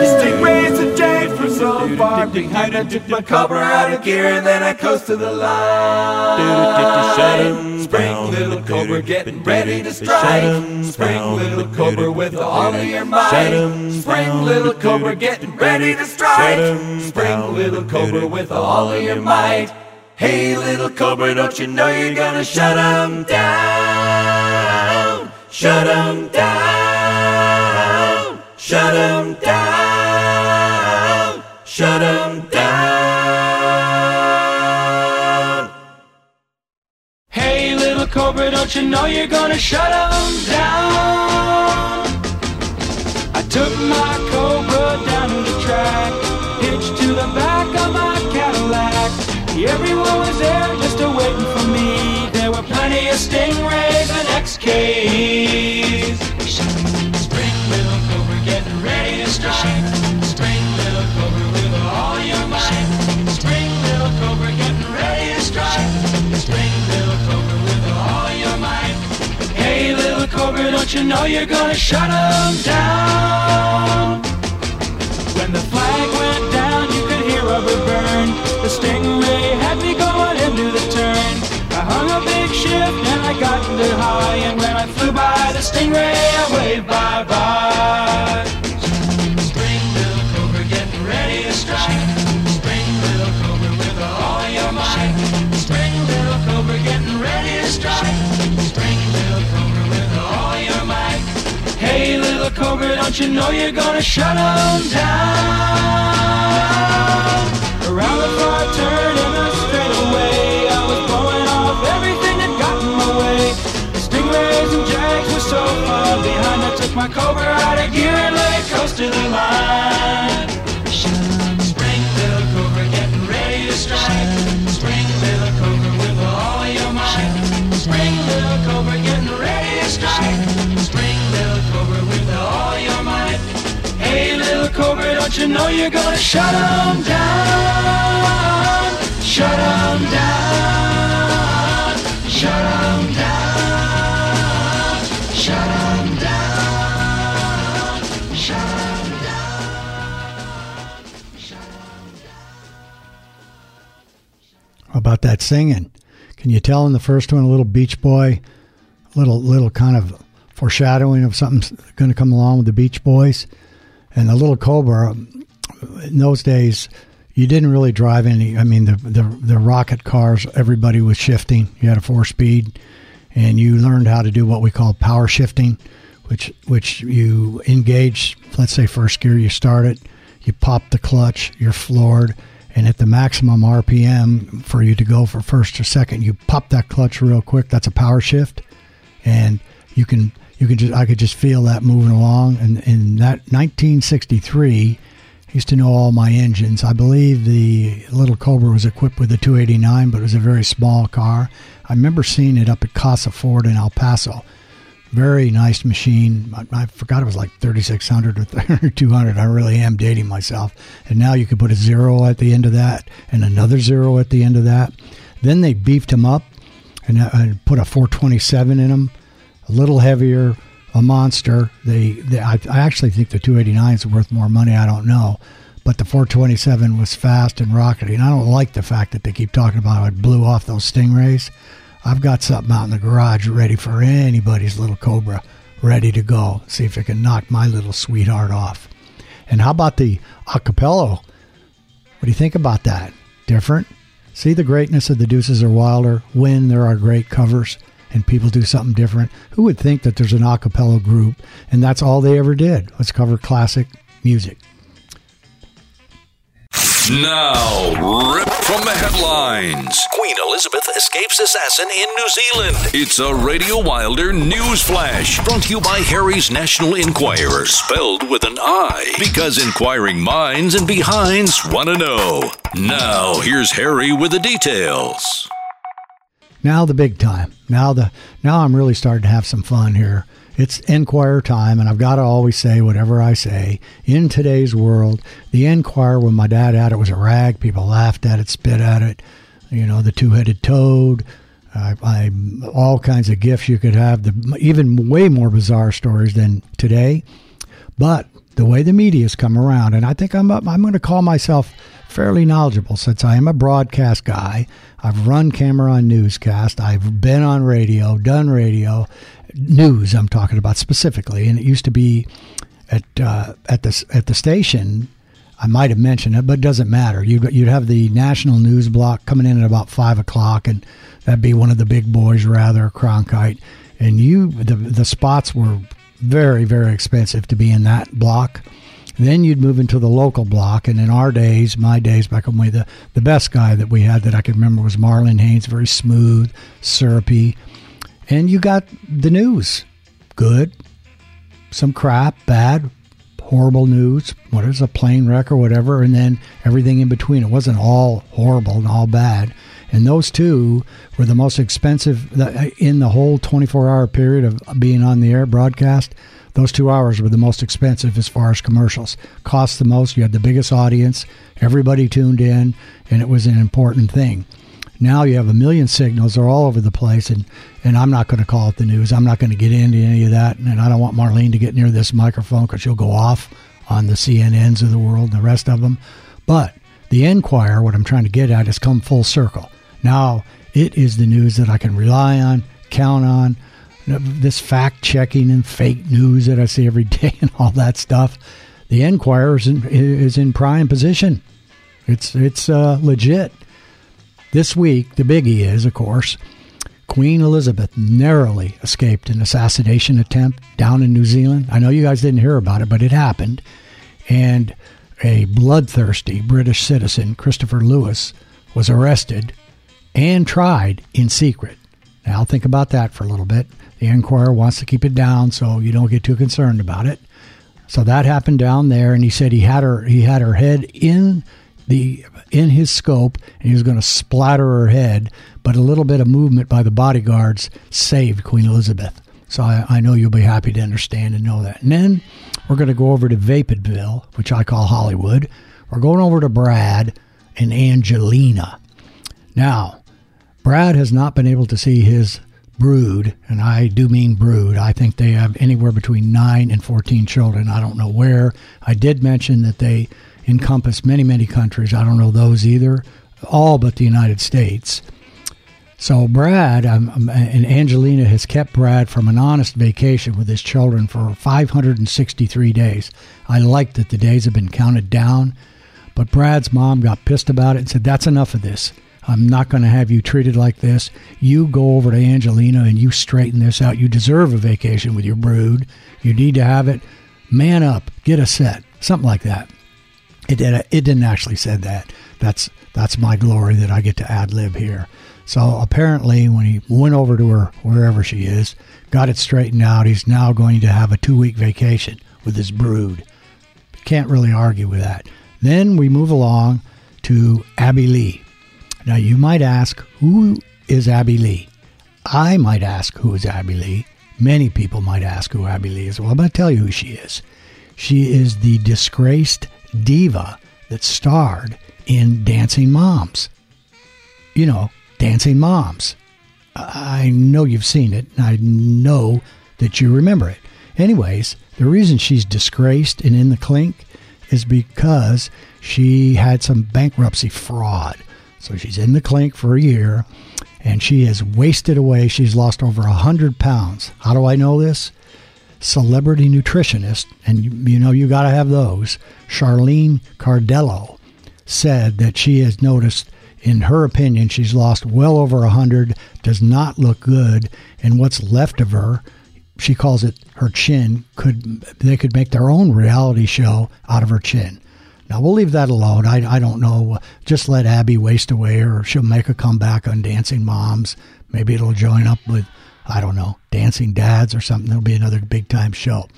The stingrays and jags were so far behind, I took my Cobra out of gear and then I coast to the line. Spring little Cobra getting ready to strike. Spring little Cobra with all of your might. Spring little Cobra getting ready to strike. Spring little Cobra with all of your might. Hey, little Cobra, don't you know you're gonna shut 'em down? Shut 'em down. Shut 'em down. Shut 'em down. Hey, little cobra, don't you know you're gonna shut 'em down? I took my cobra down to the track, hitched to the back of my Cadillac. Everyone was there just a waiting for me. There were plenty of stingrays and XKs. Spring little cobra getting ready to strike. Cobra, don't you know you're gonna shut 'em down? When the flag went down, you could hear rubber burn. The stingray had me going into the turn. I hung a big shift and I got it high. And when I flew by the stingray, I waved bye don't you know you're gonna shut 'em down? Around the far turn in the straightaway, I was blowing off everything that got in my way. Stingrays and jags were so far behind, I took my cobra out of gear and let it coast to the line. Cobra, don't you know you're gonna shut 'em down? Shut 'em down. Shut 'em down. Shut 'em down. Shut 'em How about that singing? Can you tell in the first one a little Beach Boy, little little kind of foreshadowing of something going to come along with the Beach Boys, and the little Cobra. In those days, you didn't really drive any. I mean, the the the rocket cars, everybody was shifting. You had a four speed, and you learned how to do what we call power shifting, which which you engage. Let's say first gear, you start it, you pop the clutch, you're floored, and at the maximum RPM for you to go for first or second, you pop that clutch real quick. That's a power shift, and you can you can just I could just feel that moving along. And in that 1963, I used to know all my engines. I believe the little Cobra was equipped with a 289, but it was a very small car. I remember seeing it up at Casa Ford in El Paso. Very nice machine. I, I forgot it was like 3600 or 3200. I really am dating myself. And now you could put a zero at the end of that and another zero at the end of that. Then they beefed them up and uh, I, I put a 427 in them, a little heavier, a monster. They, they I, I actually think the 289 is worth more money. I don't know, but the 427 was fast and rockety, and I don't like the fact that they keep talking about how it blew off those stingrays. I've got something out in the garage ready for anybody's little Cobra, ready to go. See if it can knock my little sweetheart off. And how about the acapello? What do you think about that? Different? See the greatness of the Deuces are Wilder when there are great covers and people do something different. Who would think that there's an a cappella group and that's all they ever did? Let's cover classic music. Now, ripped from the headlines. Queen Elizabeth escapes assassin in New Zealand. It's a Radio Wilder news flash brought to you by Harry's National Enquirer, spelled with an I, because inquiring minds and behinds want to know. Now, here's Harry with the details. Now the big time. Now the now I'm really starting to have some fun here. It's Enquirer time, and I've got to always say whatever I say. In today's world, the Enquirer, when my dad had it, was a rag. People laughed at it, spit at it. You know, the two-headed toad. I, I all kinds of gifts you could have. The even way more bizarre stories than today. But the way the media's come around, and I think I'm I'm going to call myself fairly knowledgeable since I am a broadcast guy. I've run camera on newscast. I've been on radio, done radio, news. I'm talking about specifically, and it used to be at uh, at the at the station. I might have mentioned it, but it doesn't matter. You'd, you'd have the national news block coming in at about five o'clock, and that'd be one of the big boys, Rather Cronkite. And you, the the spots were very very expensive to be in that block. Then you'd move into the local block, and in our days, my days back when we the the best guy that we had that I could remember was Marlon Haynes, very smooth, syrupy, and you got the news, good, some crap, bad, horrible news, what is a plane wreck or whatever, and then everything in between. It wasn't all horrible and all bad. And those two were the most expensive in the whole 24 hour period of being on the air broadcast. Those two hours were the most expensive as far as commercials. Cost the most. You had the biggest audience. Everybody tuned in, and it was an important thing. Now you have a million signals. They're all over the place, and, and I'm not going to call it the news. I'm not going to get into any of that, and I don't want Marlene to get near this microphone because she'll go off on the CNNs of the world and the rest of them. But the Enquirer, what I'm trying to get at, has come full circle. Now it is the news that I can rely on, count on. This fact checking and fake news that I see every day and all that stuff. The Enquirer is in, is in prime position. It's it's uh, legit. This week, the biggie is, of course, Queen Elizabeth narrowly escaped an assassination attempt down in New Zealand. I know you guys didn't hear about it, but it happened. And a bloodthirsty British citizen, Christopher Lewis, was arrested and tried in secret. Now, think about that for a little bit. The Enquirer wants to keep it down so you don't get too concerned about it. So that happened down there, and he said he had her he had her head in the in his scope, and he was going to splatter her head. But a little bit of movement by the bodyguards saved Queen Elizabeth. So I, I know you'll be happy to understand and know that. And then we're going to go over to Vapidville, which I call Hollywood. We're going over to Brad and Angelina. Now, Brad has not been able to see his brood, and I do mean brood. I think they have anywhere between 9 and 14 children. I don't know where. I did mention that they encompass many, many countries. I don't know those either, all but the United States. So Brad um, um, and Angelina has kept Brad from an honest vacation with his children for 563 days. I like that the days have been counted down, but Brad's mom got pissed about it and said, "That's enough of this. I'm not going to have you treated like this. You go over to Angelina and you straighten this out. You deserve a vacation with your brood. You need to have it. Man up, get a set, something like that." It did. It didn't actually said that. That's that's my glory that I get to ad lib here. So apparently, when he went over to her wherever she is, got it straightened out, he's now going to have a two week vacation with his brood. Can't really argue with that. Then we move along to Abby Lee. Now you might ask, who is Abby Lee? I might ask, who is Abby Lee? Many people might ask who Abby Lee is. Well, I'm going to tell you who she is. She is the disgraced diva that starred in Dancing Moms. You know, Dancing Moms. I know you've seen it, and I know that you remember it. Anyways, the reason she's disgraced and in the clink is because she had some bankruptcy fraud. So she's in the clink for a year, and she has wasted away. She's lost over a hundred pounds. How do I know this? Celebrity nutritionist, and you, you know you got to have those. Charlene Cardello said that she has noticed, in her opinion, she's lost well over a hundred, does not look good, and what's left of her, she calls it her chin. Could they could make their own reality show out of her chin? Now we'll leave that alone. I, I don't know. Just let Abby waste away, or she'll make a comeback on Dancing Moms. Maybe it'll join up with I don't know Dancing Dads or something. There'll be another big time show.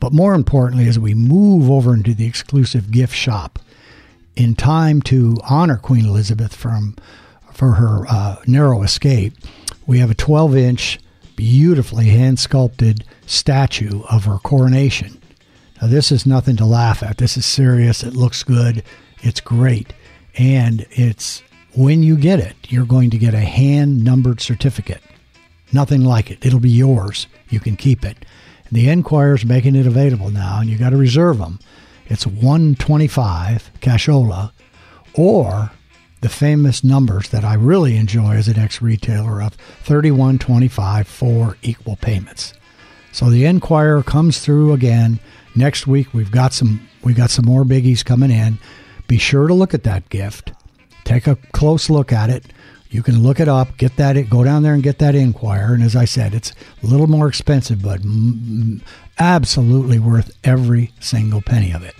But more importantly, as we move over into the exclusive gift shop, in time to honor Queen Elizabeth from for her uh, narrow escape, we have a 12 inch, beautifully hand sculpted statue of her coronation. Now, this is nothing to laugh at. This is serious. It looks good. It's great. And it's when you get it, you're going to get a hand numbered certificate. Nothing like it. It'll be yours. You can keep it. The Enquirer's making it available now, and you got to reserve them. It's 125 cashola or the famous numbers that I really enjoy as an ex retailer of 3125 for equal payments. So the Enquirer comes through again next week. We've got some we got some more biggies coming in. Be sure to look at that gift. Take a close look at it. You can look it up, get that, go down there and get that inquire. And as I said, it's a little more expensive, but absolutely worth every single penny of it.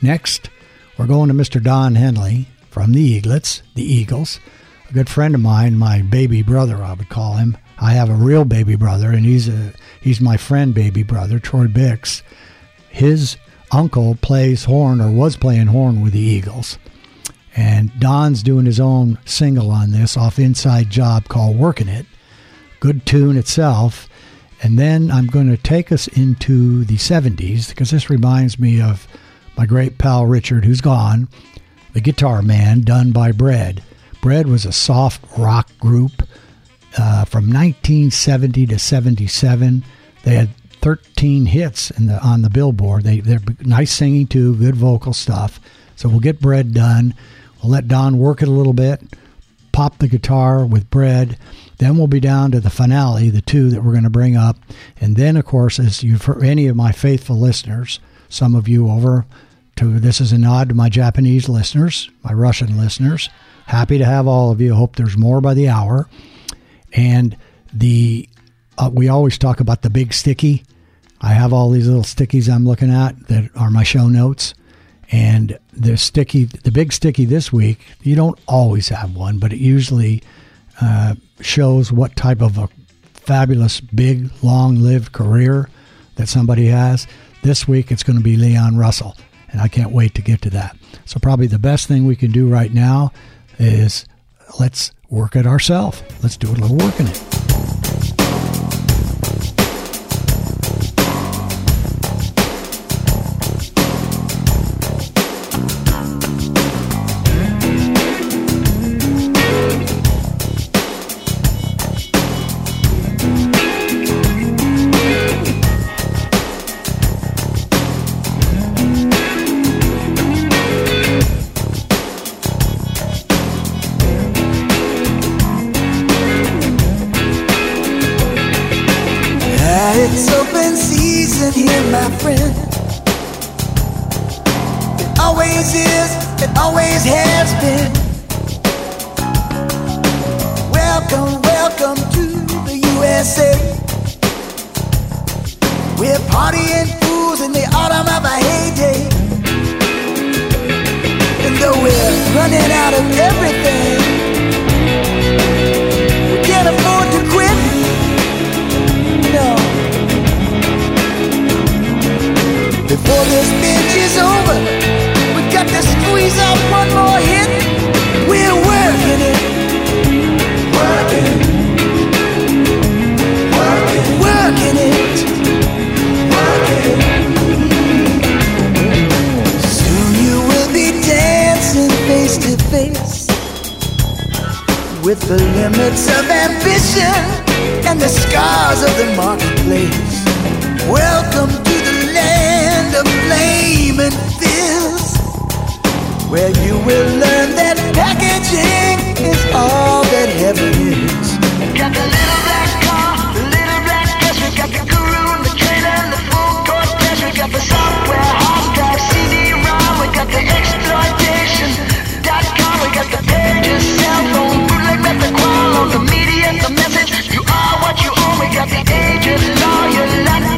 Next, we're going to Mr. Don Henley from the Eaglets, the Eagles. A good friend of mine, my baby brother, I would call him. I have a real baby brother, and he's a he's my friend, baby brother, Troy Bix. His uncle plays horn or was playing horn with the Eagles. And Don's doing his own single on this off Inside Job called Working It. Good tune itself. And then I'm going to take us into the 70s because this reminds me of my great pal Richard, who's gone, the guitar man, done by Bread. Bread was a soft rock group uh, from 1970 to 77. They had 13 hits the on the Billboard. They they're nice singing too, good vocal stuff. So we'll get Bread done. We'll let Don work it a little bit, pop the guitar with Bread. Then we'll be down to the finale, the two that we're going to bring up, and then of course, as you've heard, any of my faithful listeners, some of you over to this is a nod to my Japanese listeners, my Russian listeners. Happy to have all of you. Hope there's more by the hour. And the uh, we always talk about the big sticky. I have all these little stickies I'm looking at that are my show notes. And the sticky, the big sticky this week, you don't always have one, but it usually uh, shows what type of a fabulous, big, long lived career that somebody has. This week, it's going to be Leon Russell, and I can't wait to get to that. So, probably the best thing we can do right now is let's work it ourselves. Let's do a little work in it. Before this binge is over, we got to squeeze out one more hit. We're working it. Working. Working. Working it. Working. Soon you will be dancing face to face with the limits of ambition. and the scars of the marketplace. Welcome to and fizz, where you will learn that packaging is all that heaven is. Got the little black car, the little black dress. We got the guru and the trailer and the full court press. We got the software, hard drive, CD-ROM. We got the exploitation dot com. We got the pages, cell phone, bootleg method, qual, the media, the message. You are what you own. We got the agent, lawyer, lapdog,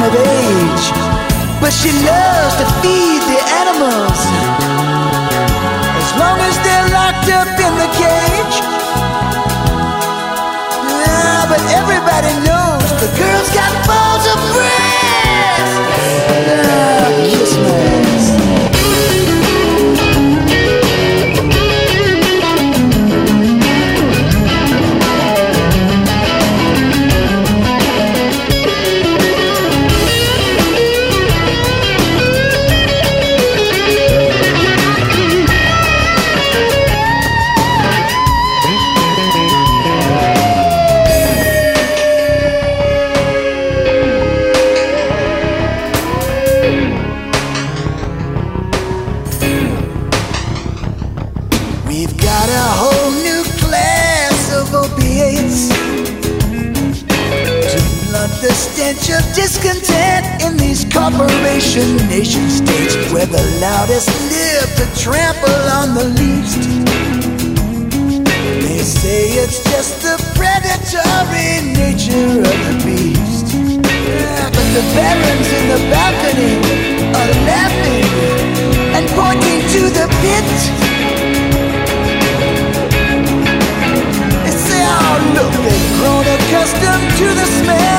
come of age, but she loves to feed the animals. As long as they're locked up in the cage. Yeah, but everybody knows the girl's got balls the live to trample on the least. They say it's just the predatory nature of the beast. Yeah, but the barons in the balcony are laughing and pointing to the pit. They say, oh look, they've grown accustomed to the smell.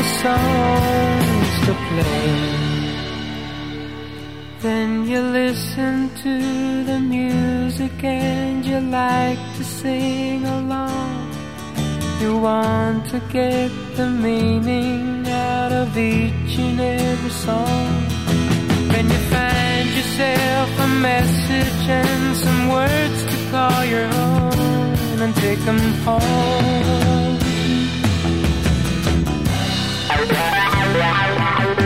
The songs to play. Then you listen to the music and you like to sing along. You want to get the meaning out of each and every song. Then you find yourself a message and some words to call your own and take them home oh you.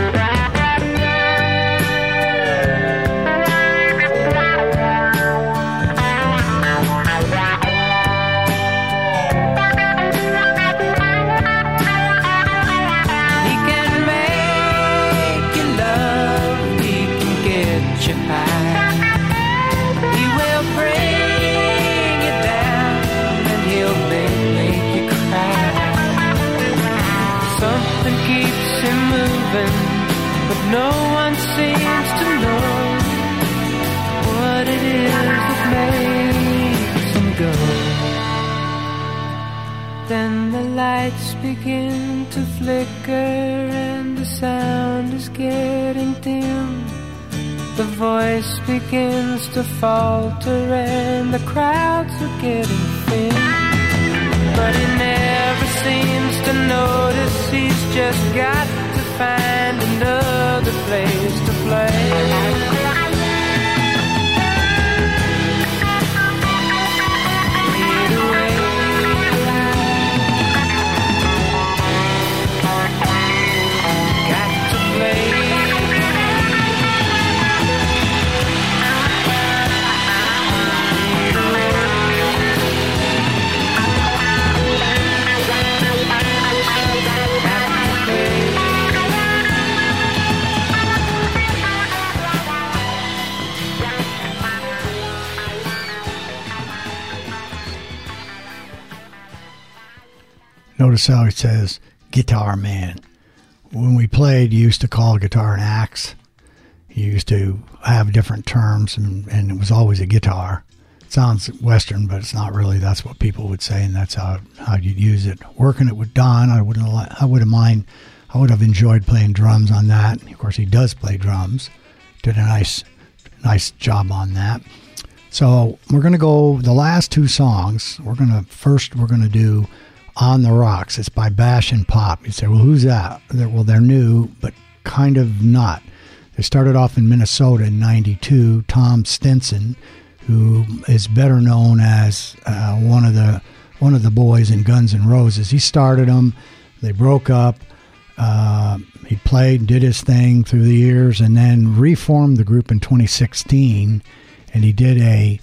Go. Then the lights begin to flicker and the sound is getting dim. The voice begins to falter and the crowds are getting thin. But he never seems to notice he's just got to find another place to play. Notice how it says guitar man. When we played, you used to call guitar an axe. You used to have different terms, and, and it was always a guitar. It sounds Western, but it's not really. That's what people would say, and that's how how you'd use it. Working it with Don, I wouldn't. I would have mind. I would have enjoyed playing drums on that. Of course, he does play drums. Did a nice nice job on that. So we're gonna go the last two songs. We're gonna first we're gonna do "On the Rocks." It's by Bash and Pop. You say, well, who's that? They're, well, they're new, but kind of not. They started off in Minnesota in '92. Tom Stinson, who is better known as uh, one of the one of the boys in Guns N' Roses, he started them. They broke up. Uh, he played, did his thing through the years, and then reformed the group in 2016. And he did a,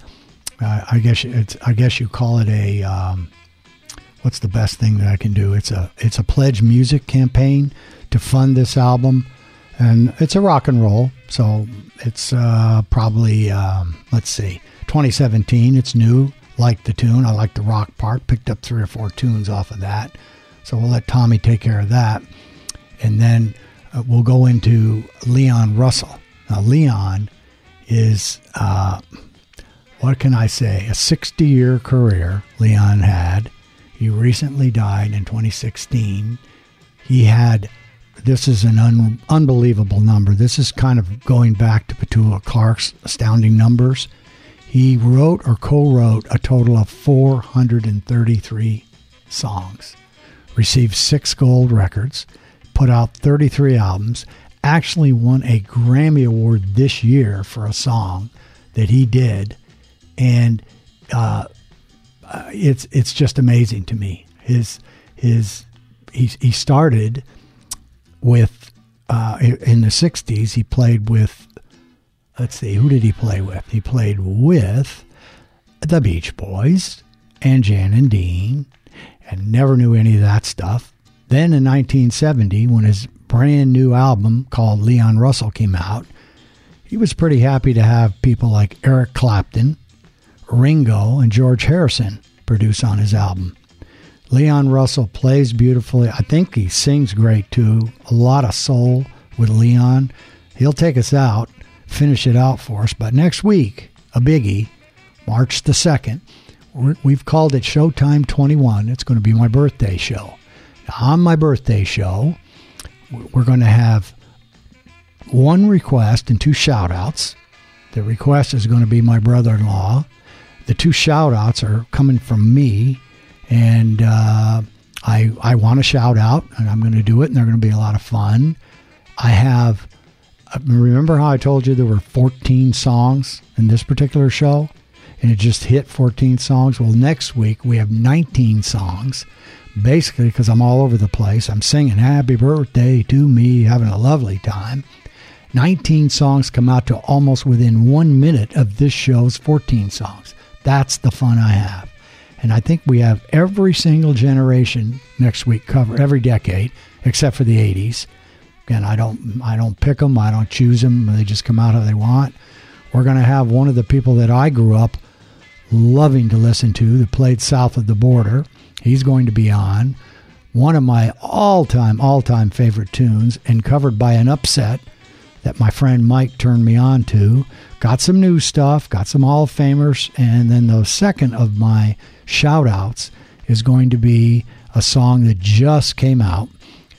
uh, I guess it's, I guess you call it a, um, what's the best thing that I can do? It's a, it's a pledge music campaign to fund this album, and it's a rock and roll. So it's uh, probably, um, let's see, 2017. It's new. Like the tune, I like the rock part. Picked up three or four tunes off of that. So we'll let Tommy take care of that and then uh, we'll go into Leon Russell. Now, Leon is, uh, what can I say, a 60 year career Leon had. He recently died in 2016. He had, this is an un, unbelievable number. This is kind of going back to Petula Clark's astounding numbers. He wrote or co wrote a total of 433 songs, received six gold records put out 33 albums, actually won a Grammy Award this year for a song that he did, and uh, uh, it's it's just amazing to me. His his he he started with uh, in the 60s. He played with let's see who did he play with? He played with the Beach Boys and Jan and Dean, and never knew any of that stuff. Then in 1970, when his brand new album called Leon Russell came out, he was pretty happy to have people like Eric Clapton, Ringo, and George Harrison produce on his album. Leon Russell plays beautifully. I think he sings great too. A lot of soul with Leon. He'll take us out, finish it out for us. But next week, a biggie, March the 2nd, we're- we've called it Showtime 21. It's going to be my birthday show. Now, on my birthday show, we're going to have one request and two shout outs. The request is going to be my brother in law. The two shout outs are coming from me, and uh, I, I want to shout out, and I'm going to do it, and they're going to be a lot of fun. I have, uh, remember how I told you there were 14 songs in this particular show? And it just hit 14 songs. Well, next week we have 19 songs basically because I'm all over the place. I'm singing happy birthday to me, having a lovely time. 19 songs come out to almost within one minute of this show's 14 songs. That's the fun I have. And I think we have every single generation next week covered, every decade, except for the 80s. Again, I don't, I don't pick them, I don't choose them. They just come out how they want. We're going to have one of the people that I grew up loving to listen to that played south of the border. He's going to be on. One of my all time, all time favorite tunes, and covered by an upset that my friend Mike turned me on to. Got some new stuff, got some Hall of Famers, and then the second of my shout outs is going to be a song that just came out.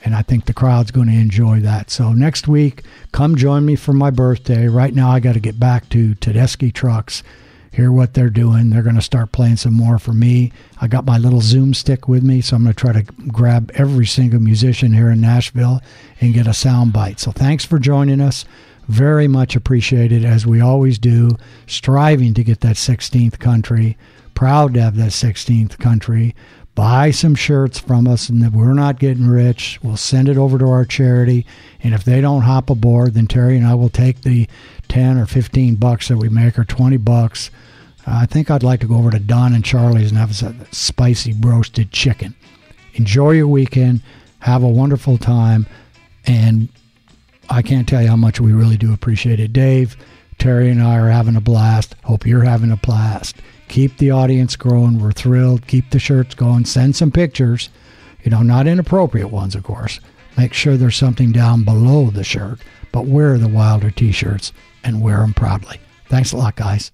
And I think the crowd's going to enjoy that. So next week, come join me for my birthday. Right now, I got to get back to Tedeschi Trucks hear what they're doing. They're going to start playing some more for me. I got my little Zoom stick with me, so I'm going to try to grab every single musician here in Nashville and get a sound bite. So thanks for joining us. Very much appreciated, as we always do, striving to get that 16th country. Proud to have that 16th country. Buy some shirts from us, and if we're not getting rich, we'll send it over to our charity. And if they don't hop aboard, then Terry and I will take the 10 or 15 bucks that we make, or 20 bucks. Uh, I think I'd like to go over to Don and Charlie's and have a spicy roasted chicken. Enjoy your weekend. Have a wonderful time. And I can't tell you how much we really do appreciate it. Dave, Terry, and I are having a blast. Hope you're having a blast. Keep the audience growing. We're thrilled. Keep the shirts going. Send some pictures. You know, not inappropriate ones, of course. Make sure there's something down below the shirt, but wear the Wilder t shirts and wear them proudly. Thanks a lot, guys.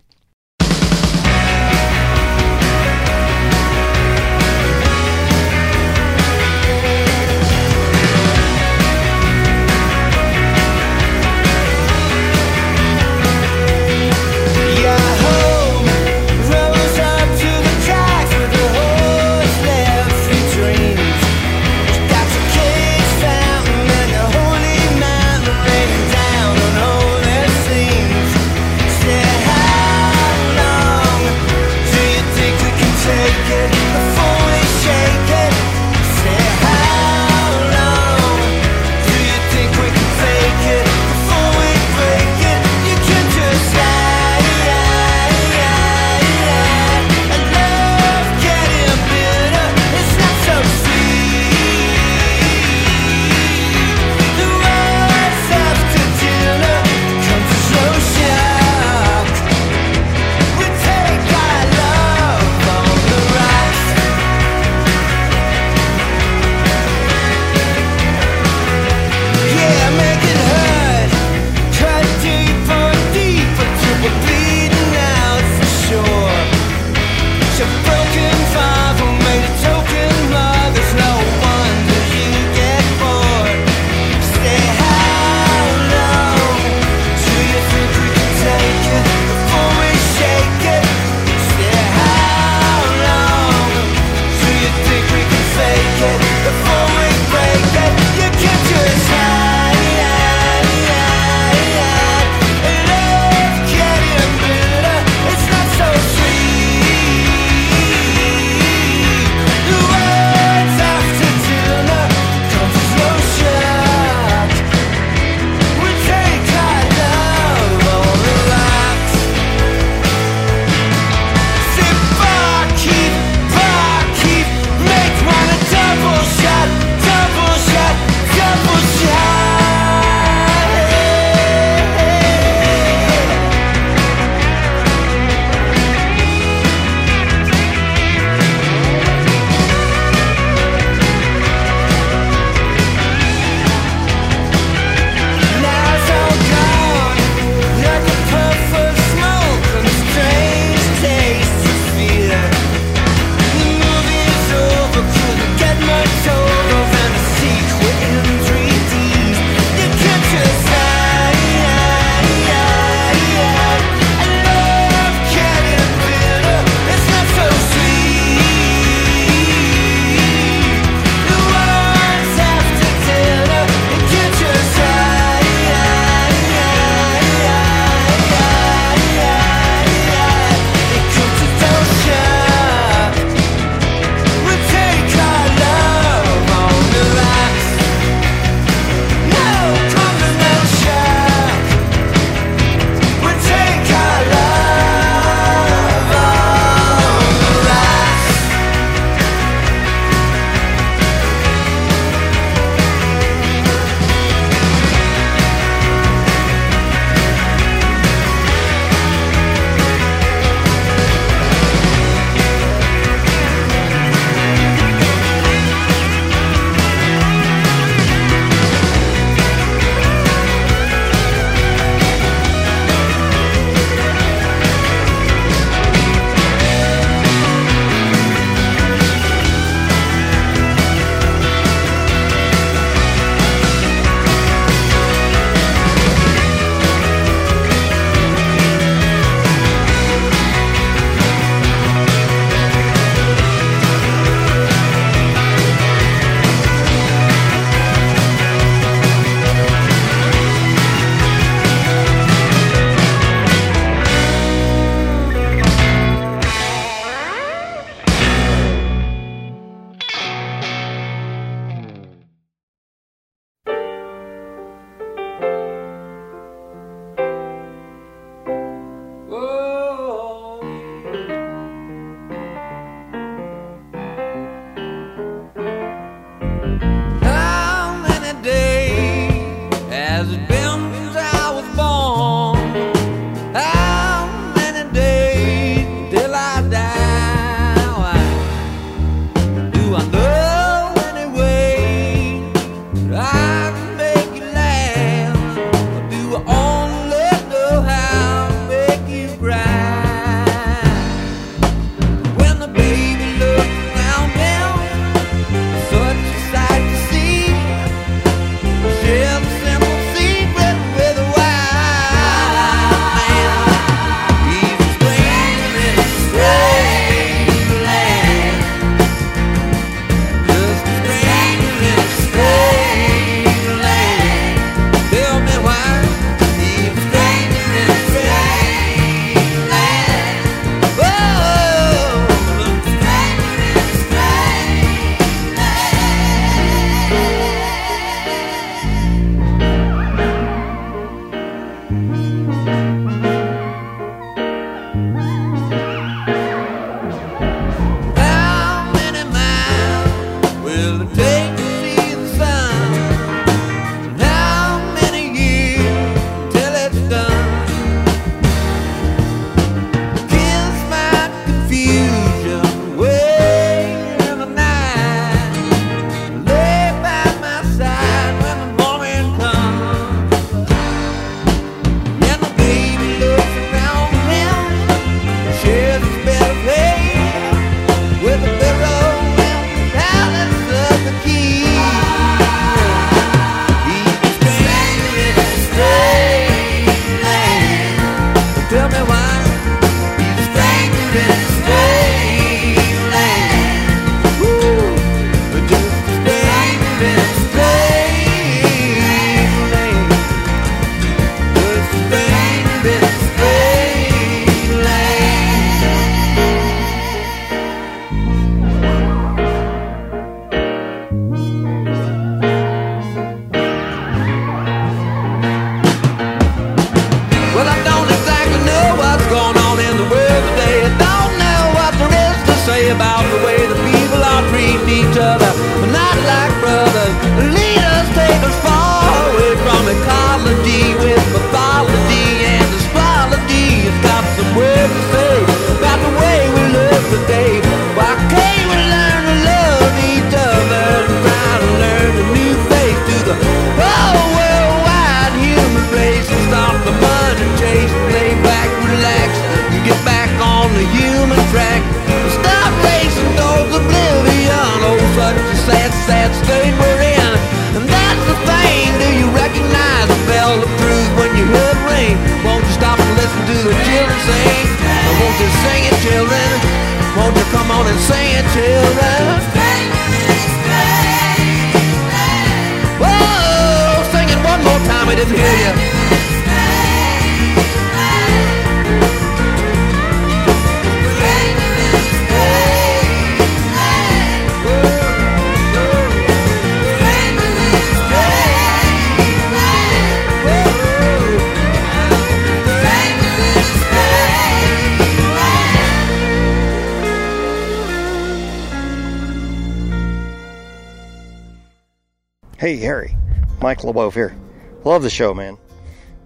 Mike LeBeau here. Love the show, man.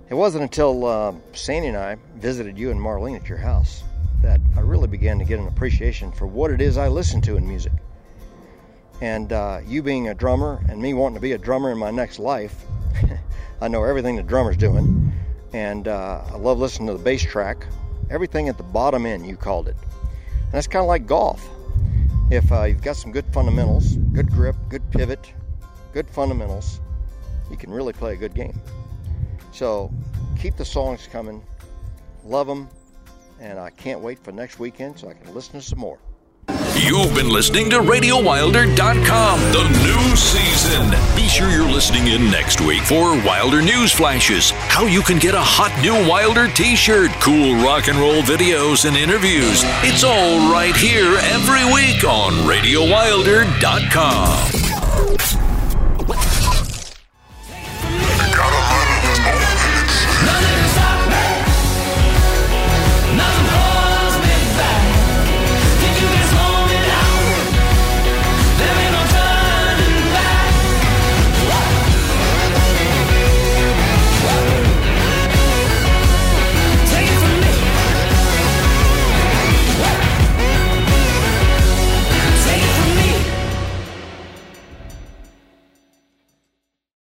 It wasn't until uh, Sandy and I visited you and Marlene at your house that I really began to get an appreciation for what it is I listen to in music. And uh, you being a drummer and me wanting to be a drummer in my next life, I know everything the drummer's doing. And uh, I love listening to the bass track. Everything at the bottom end, you called it. And that's kind of like golf. If uh, you've got some good fundamentals, good grip, good pivot, good fundamentals, you can really play a good game. So keep the songs coming, love them, and I can't wait for next weekend so I can listen to some more. You've been listening to RadioWilder.com, the new season. Be sure you're listening in next week for Wilder News Flashes, how you can get a hot new Wilder t shirt, cool rock and roll videos, and interviews. It's all right here every week on RadioWilder.com.